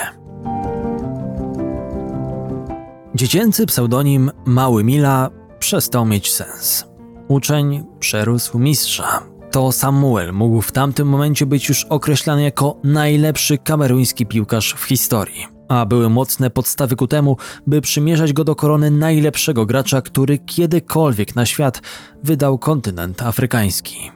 Dziecięcy pseudonim Mały Mila przestał mieć sens. Uczeń przerósł mistrza. To Samuel mógł w tamtym momencie być już określany jako najlepszy kameruński piłkarz w historii, a były mocne podstawy ku temu, by przymierzać go do korony najlepszego gracza, który kiedykolwiek na świat wydał kontynent afrykański.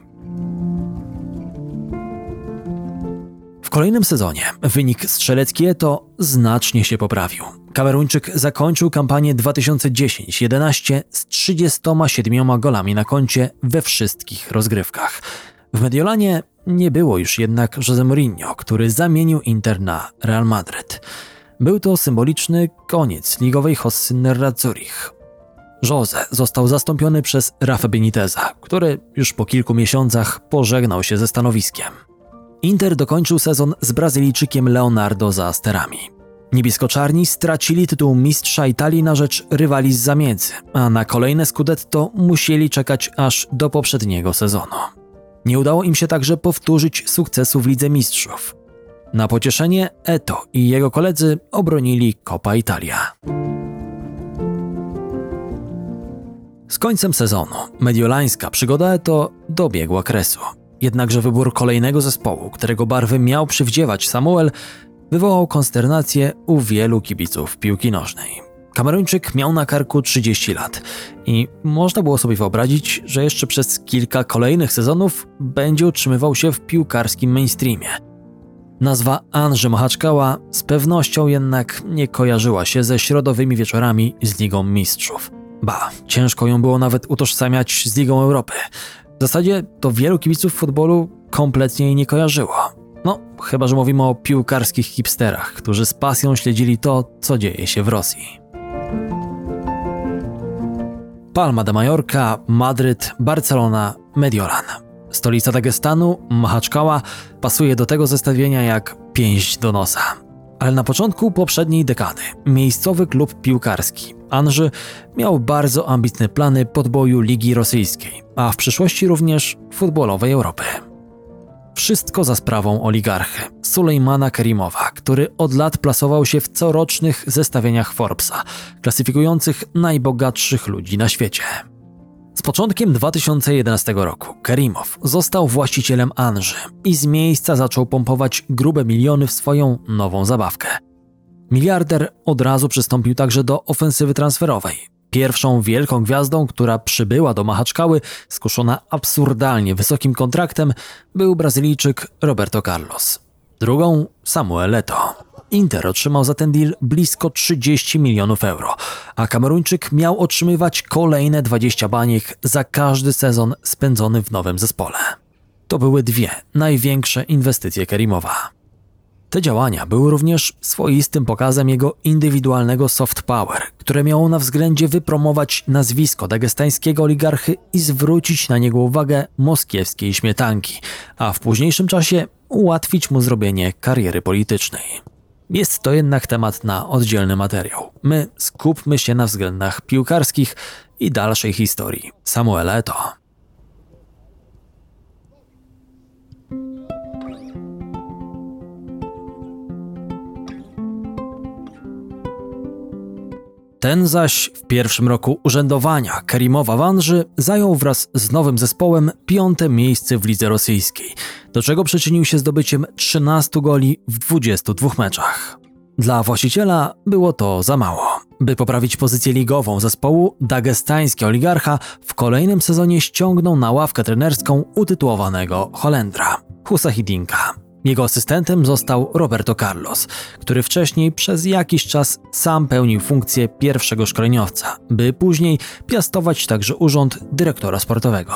W kolejnym sezonie wynik strzelecki Eto znacznie się poprawił. Kameruńczyk zakończył kampanię 2010-11 z 37 golami na koncie we wszystkich rozgrywkach. W Mediolanie nie było już jednak Jose Mourinho, który zamienił Inter na Real Madrid. Był to symboliczny koniec ligowej hossy Nerazzurich. Jose został zastąpiony przez Rafa Beniteza, który już po kilku miesiącach pożegnał się ze stanowiskiem. Inter dokończył sezon z Brazylijczykiem Leonardo za sterami. Niebiesko-czarni stracili tytuł mistrza Italii na rzecz rywali z zamiedzy, a na kolejne Scudetto musieli czekać aż do poprzedniego sezonu. Nie udało im się także powtórzyć sukcesu w Lidze Mistrzów. Na pocieszenie Eto i jego koledzy obronili Coppa Italia. Z końcem sezonu mediolańska przygoda Eto dobiegła kresu. Jednakże wybór kolejnego zespołu, którego barwy miał przywdziewać Samuel, wywołał konsternację u wielu kibiców piłki nożnej. Kameruńczyk miał na karku 30 lat i można było sobie wyobrazić, że jeszcze przez kilka kolejnych sezonów będzie utrzymywał się w piłkarskim mainstreamie. Nazwa Andrzej Machaczkała z pewnością jednak nie kojarzyła się ze środowymi wieczorami z Ligą Mistrzów. Ba, ciężko ją było nawet utożsamiać z Ligą Europy. W zasadzie to wielu kibiców futbolu kompletnie jej nie kojarzyło. No, chyba że mówimy o piłkarskich hipsterach, którzy z pasją śledzili to, co dzieje się w Rosji. Palma de Mallorca, Madryt, Barcelona, Mediolan. Stolica Dagestanu, Mahaczkała, pasuje do tego zestawienia jak pięść do nosa. Ale na początku poprzedniej dekady miejscowy klub piłkarski Anży miał bardzo ambitne plany podboju Ligi Rosyjskiej, a w przyszłości również futbolowej Europy. Wszystko za sprawą oligarchy Sulejmana Kerimowa, który od lat plasował się w corocznych zestawieniach Forbesa, klasyfikujących najbogatszych ludzi na świecie. Z początkiem 2011 roku Kerimow został właścicielem Anży i z miejsca zaczął pompować grube miliony w swoją nową zabawkę. Miliarder od razu przystąpił także do ofensywy transferowej. Pierwszą wielką gwiazdą, która przybyła do Machaczkały, skuszona absurdalnie wysokim kontraktem, był Brazylijczyk Roberto Carlos. Drugą Samuel Leto. Inter otrzymał za ten deal blisko 30 milionów euro, a Kameruńczyk miał otrzymywać kolejne 20 baniek za każdy sezon spędzony w nowym zespole. To były dwie największe inwestycje Kerimowa. Te działania były również swoistym pokazem jego indywidualnego soft power, które miało na względzie wypromować nazwisko dagestańskiego oligarchy i zwrócić na niego uwagę moskiewskiej śmietanki, a w późniejszym czasie ułatwić mu zrobienie kariery politycznej. Jest to jednak temat na oddzielny materiał. My skupmy się na względach piłkarskich i dalszej historii Samuela Eto'o. Ten zaś w pierwszym roku urzędowania Kerimowa Wanży zajął wraz z nowym zespołem piąte miejsce w lidze rosyjskiej, do czego przyczynił się zdobyciem 13 goli w 22 meczach. Dla właściciela było to za mało. By poprawić pozycję ligową zespołu, dagestański oligarcha w kolejnym sezonie ściągnął na ławkę trenerską utytułowanego Holendra, Husahidinka. Jego asystentem został Roberto Carlos, który wcześniej przez jakiś czas sam pełnił funkcję pierwszego szkoleniowca, by później piastować także urząd dyrektora sportowego.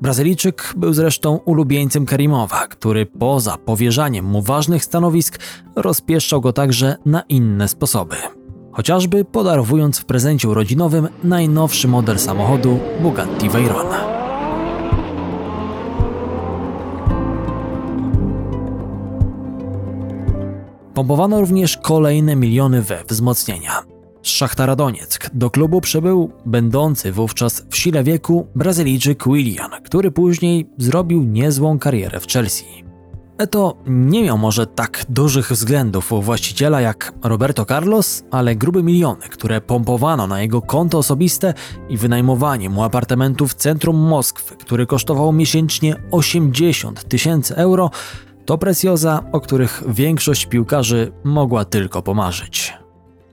Brazylijczyk był zresztą ulubieńcem Kerimowa, który poza powierzaniem mu ważnych stanowisk rozpieszczał go także na inne sposoby. Chociażby podarowując w prezencie urodzinowym najnowszy model samochodu Bugatti Veyron. Pompowano również kolejne miliony we wzmocnienia. Z Szachtara Donieck do klubu przybył będący wówczas w sile wieku Brazylijczyk Willian, który później zrobił niezłą karierę w Chelsea. Eto nie miał może tak dużych względów u właściciela jak Roberto Carlos, ale grube miliony, które pompowano na jego konto osobiste i wynajmowanie mu apartamentu w centrum Moskwy, który kosztował miesięcznie 80 tysięcy euro, to precjoza, o których większość piłkarzy mogła tylko pomarzyć.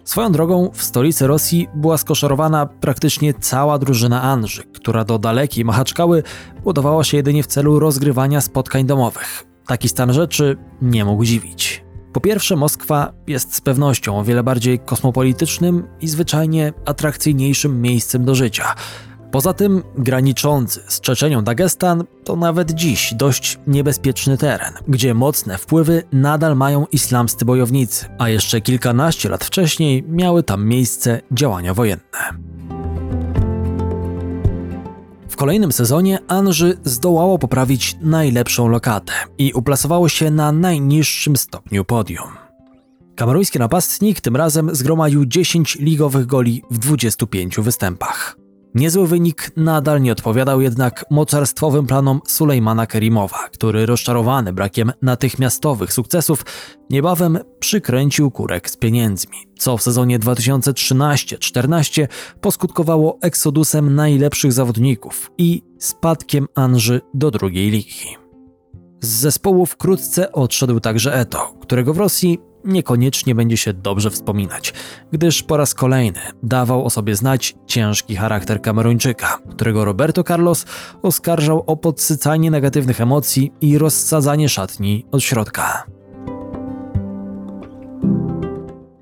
Swoją drogą w stolicy Rosji była skoszarowana praktycznie cała drużyna Anży, która do dalekiej Machaczkały budowała się jedynie w celu rozgrywania spotkań domowych. Taki stan rzeczy nie mógł dziwić. Po pierwsze, Moskwa jest z pewnością o wiele bardziej kosmopolitycznym i zwyczajnie atrakcyjniejszym miejscem do życia. Poza tym, graniczący z Czeczenią Dagestan to nawet dziś dość niebezpieczny teren, gdzie mocne wpływy nadal mają islamscy bojownicy, a jeszcze kilkanaście lat wcześniej miały tam miejsce działania wojenne. W kolejnym sezonie Anży zdołało poprawić najlepszą lokatę i uplasowało się na najniższym stopniu podium. Kameruński napastnik tym razem zgromadził 10 ligowych goli w 25 występach. Niezły wynik nadal nie odpowiadał jednak mocarstwowym planom Sulejmana Kerimowa, który rozczarowany brakiem natychmiastowych sukcesów niebawem przykręcił kurek z pieniędzmi, co w sezonie 2013-14 poskutkowało eksodusem najlepszych zawodników i spadkiem Anży do drugiej ligi. Z zespołu wkrótce odszedł także Eto, którego w Rosji niekoniecznie będzie się dobrze wspominać, gdyż po raz kolejny dawał o sobie znać ciężki charakter Kameruńczyka, którego Roberto Carlos oskarżał o podsycanie negatywnych emocji i rozsadzanie szatni od środka.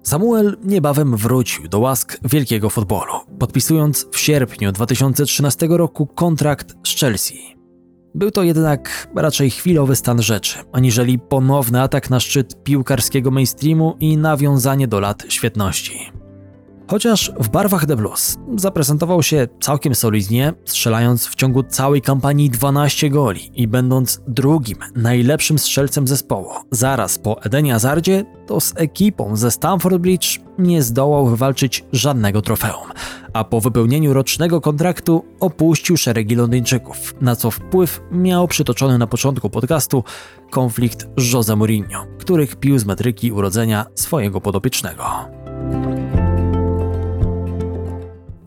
Samuel niebawem wrócił do łask wielkiego futbolu, podpisując w sierpniu 2013 roku kontrakt z Chelsea. Był to jednak raczej chwilowy stan rzeczy, aniżeli ponowny atak na szczyt piłkarskiego mainstreamu i nawiązanie do lat świetności. Chociaż w barwach The Blues zaprezentował się całkiem solidnie, strzelając w ciągu całej kampanii 12 goli i będąc drugim najlepszym strzelcem zespołu, zaraz po Edenie Hazardzie, to z ekipą ze Stamford Bridge nie zdołał wywalczyć żadnego trofeum, a po wypełnieniu rocznego kontraktu opuścił szeregi Londyńczyków, na co wpływ miał przytoczony na początku podcastu konflikt z Jose Mourinho, których pił z metryki urodzenia swojego podopiecznego.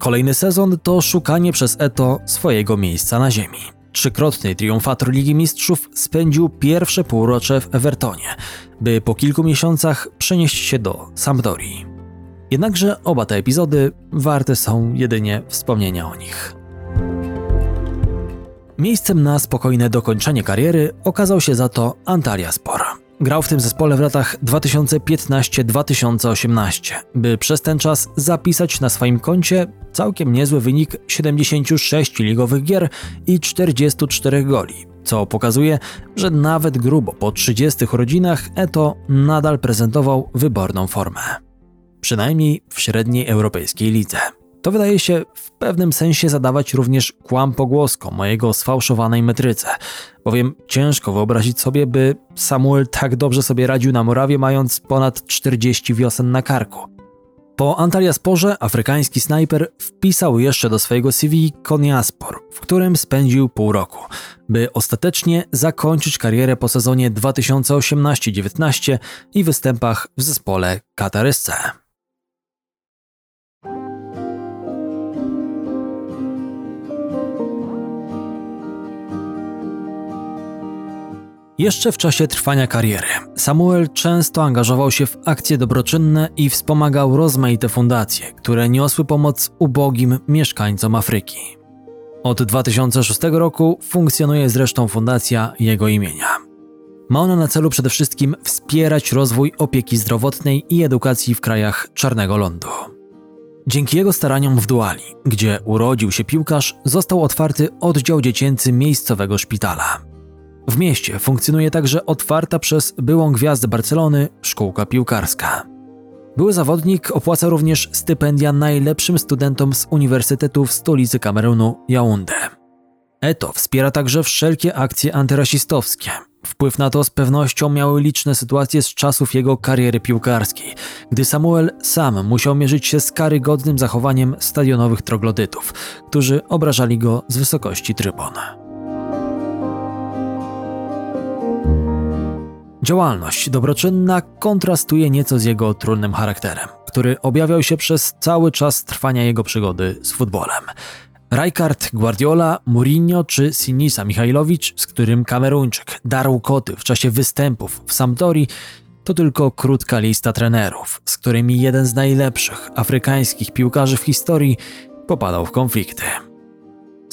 Kolejny sezon to szukanie przez Eto swojego miejsca na ziemi. Trzykrotny triumfator Ligi Mistrzów spędził pierwsze półrocze w Evertonie, by po kilku miesiącach przenieść się do Sampdorii. Jednakże oba te epizody warte są jedynie wspomnienia o nich. Miejscem na spokojne dokończenie kariery okazał się za to Antalya Spor. Grał w tym zespole w latach 2015-2018, by przez ten czas zapisać na swoim koncie całkiem niezły wynik 76 ligowych gier i 44 goli, co pokazuje, że nawet grubo po 30 rodzinach Eto nadal prezentował wyborną formę. Przynajmniej w średniej europejskiej lidze. To wydaje się w pewnym sensie zadawać również kłam pogłoskom mojego sfałszowanej metryce, bowiem ciężko wyobrazić sobie, by Samuel tak dobrze sobie radził na Morawie, mając ponad 40 wiosen na karku. Po Antalyasporze afrykański snajper wpisał jeszcze do swojego CV Konyaspor, w którym spędził pół roku, by ostatecznie zakończyć karierę po sezonie 2018-19 i występach w zespole Katarysce. Jeszcze w czasie trwania kariery Samuel często angażował się w akcje dobroczynne i wspomagał rozmaite fundacje, które niosły pomoc ubogim mieszkańcom Afryki. Od 2006 roku funkcjonuje zresztą fundacja jego imienia. Ma ona na celu przede wszystkim wspierać rozwój opieki zdrowotnej i edukacji w krajach Czarnego Lądu. Dzięki jego staraniom w Duali, gdzie urodził się piłkarz, został otwarty oddział dziecięcy miejscowego szpitala. W mieście funkcjonuje także otwarta przez byłą gwiazdę Barcelony szkółka piłkarska. Były zawodnik opłaca również stypendia najlepszym studentom z Uniwersytetu w stolicy Kamerunu Yaoundé. Eto wspiera także wszelkie akcje antyrasistowskie. Wpływ na to z pewnością miały liczne sytuacje z czasów jego kariery piłkarskiej, gdy Samuel sam musiał mierzyć się z karygodnym zachowaniem stadionowych troglodytów, którzy obrażali go z wysokości trybun. Działalność dobroczynna kontrastuje nieco z jego trudnym charakterem, który objawiał się przez cały czas trwania jego przygody z futbolem. Rijkaard, Guardiola, Mourinho czy Sinisa Michajlowicz, z którym Kameruńczyk darł koty w czasie występów w Sampdori, to tylko krótka lista trenerów, z którymi jeden z najlepszych afrykańskich piłkarzy w historii popadał w konflikty.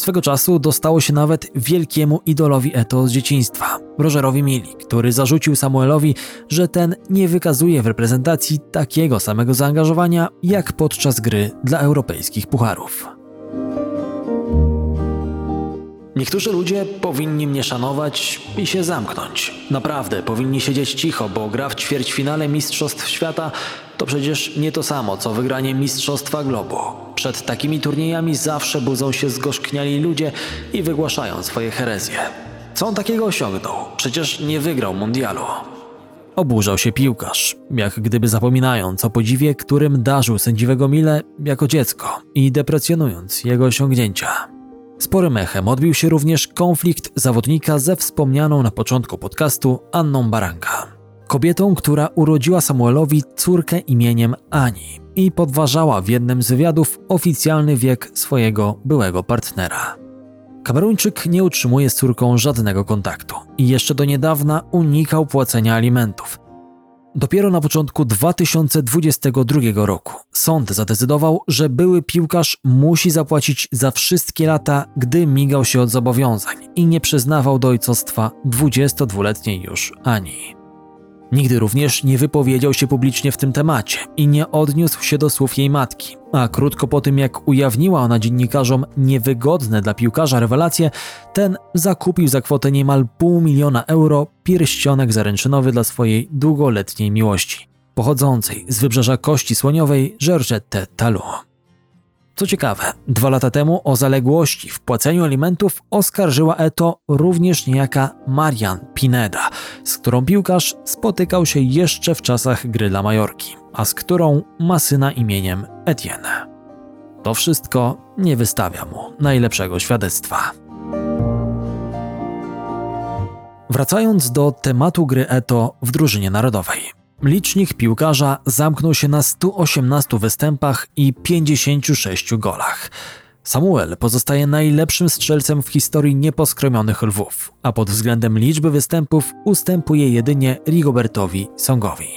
Swego czasu dostało się nawet wielkiemu idolowi Eto z dzieciństwa, Rogerowi Mili, który zarzucił Samuelowi, że ten nie wykazuje w reprezentacji takiego samego zaangażowania jak podczas gry dla europejskich pucharów. Niektórzy ludzie powinni mnie szanować i się zamknąć. Naprawdę, powinni siedzieć cicho, bo gra w ćwierćfinale Mistrzostw Świata to przecież nie to samo, co wygranie Mistrzostwa Globu. Przed takimi turniejami zawsze budzą się zgorzkniali ludzie i wygłaszają swoje herezje. Co on takiego osiągnął? Przecież nie wygrał mundialu. Oburzał się piłkarz, jak gdyby zapominając o podziwie, którym darzył sędziwego Mile jako dziecko i deprecjonując jego osiągnięcia. Sporym echem odbił się również konflikt zawodnika ze wspomnianą na początku podcastu Anną Baranka. Kobietą, która urodziła Samuelowi córkę imieniem Ani i podważała w jednym z wywiadów oficjalny wiek swojego byłego partnera. Kameruńczyk nie utrzymuje z córką żadnego kontaktu i jeszcze do niedawna unikał płacenia alimentów. Dopiero na początku 2022 roku sąd zadecydował, że były piłkarz musi zapłacić za wszystkie lata, gdy migał się od zobowiązań i nie przyznawał do ojcostwa 22-letniej już Ani. Nigdy również nie wypowiedział się publicznie w tym temacie i nie odniósł się do słów jej matki, a krótko po tym jak ujawniła ona dziennikarzom niewygodne dla piłkarza rewelacje, ten zakupił za kwotę niemal pół miliona euro pierścionek zaręczynowy dla swojej długoletniej miłości, pochodzącej z wybrzeża Kości Słoniowej Georgette Talon. Co ciekawe, dwa lata temu o zaległości w płaceniu alimentów oskarżyła Eto również niejaka Marian Pineda, z którą piłkarz spotykał się jeszcze w czasach gry dla Majorki, a z którą ma syna imieniem Etienne. To wszystko nie wystawia mu najlepszego świadectwa. Wracając do tematu gry Eto w drużynie narodowej. Licznik piłkarza zamknął się na 118 występach i 56 golach. Samuel pozostaje najlepszym strzelcem w historii nieposkromionych lwów, a pod względem liczby występów ustępuje jedynie Rigobertowi Songowi.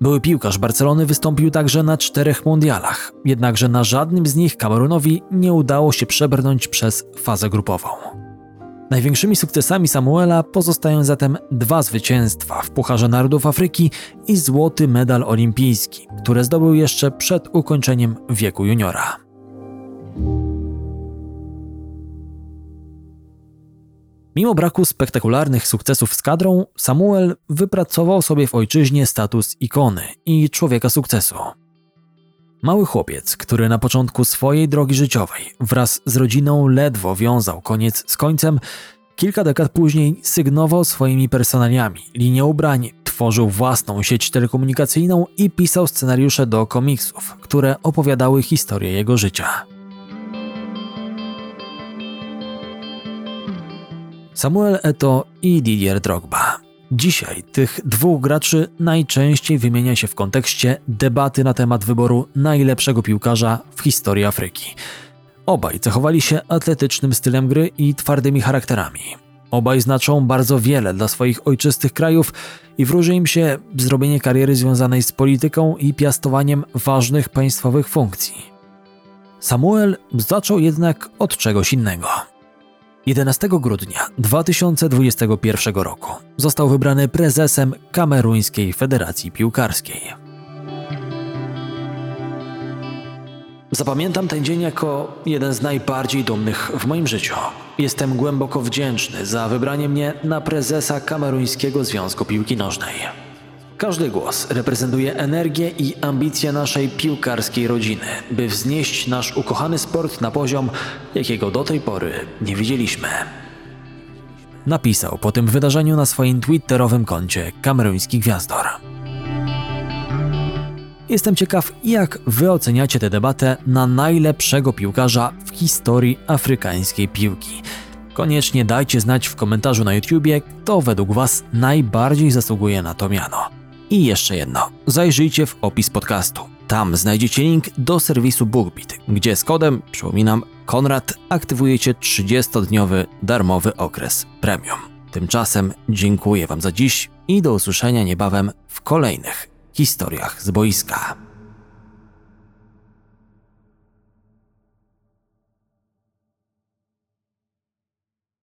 Były piłkarz Barcelony wystąpił także na czterech mundialach, jednakże na żadnym z nich Kamerunowi nie udało się przebrnąć przez fazę grupową. Największymi sukcesami Samuela pozostają zatem dwa zwycięstwa w Pucharze Narodów Afryki i złoty medal olimpijski, które zdobył jeszcze przed ukończeniem wieku juniora. Mimo braku spektakularnych sukcesów z kadrą, Samuel wypracował sobie w ojczyźnie status ikony i człowieka sukcesu. Mały chłopiec, który na początku swojej drogi życiowej wraz z rodziną ledwo wiązał koniec z końcem, kilka dekad później sygnował swoimi personaliami linię ubrań, tworzył własną sieć telekomunikacyjną i pisał scenariusze do komiksów, które opowiadały historię jego życia. Samuel Eto i Didier Drogba Dzisiaj tych dwóch graczy najczęściej wymienia się w kontekście debaty na temat wyboru najlepszego piłkarza w historii Afryki. Obaj cechowali się atletycznym stylem gry i twardymi charakterami. Obaj znaczą bardzo wiele dla swoich ojczystych krajów i wróży im się zrobienie kariery związanej z polityką i piastowaniem ważnych państwowych funkcji. Samuel zaczął jednak od czegoś innego. 11 grudnia 2021 roku został wybrany prezesem Kameruńskiej Federacji Piłkarskiej. Zapamiętam ten dzień jako jeden z najbardziej dumnych w moim życiu. Jestem głęboko wdzięczny za wybranie mnie na prezesa Kameruńskiego Związku Piłki Nożnej. Każdy głos reprezentuje energię i ambicje naszej piłkarskiej rodziny, by wznieść nasz ukochany sport na poziom, jakiego do tej pory nie widzieliśmy. Napisał po tym wydarzeniu na swoim twitterowym koncie kameruński gwiazdor. Jestem ciekaw, jak wy oceniacie tę debatę na najlepszego piłkarza w historii afrykańskiej piłki. Koniecznie dajcie znać w komentarzu na YouTubie, kto według Was najbardziej zasługuje na to miano. I jeszcze jedno, zajrzyjcie w opis podcastu. Tam znajdziecie link do serwisu BookBeat, gdzie z kodem, przypominam, Konrad aktywujecie 30-dniowy darmowy okres premium. Tymczasem dziękuję Wam za dziś i do usłyszenia niebawem w kolejnych historiach z boiska.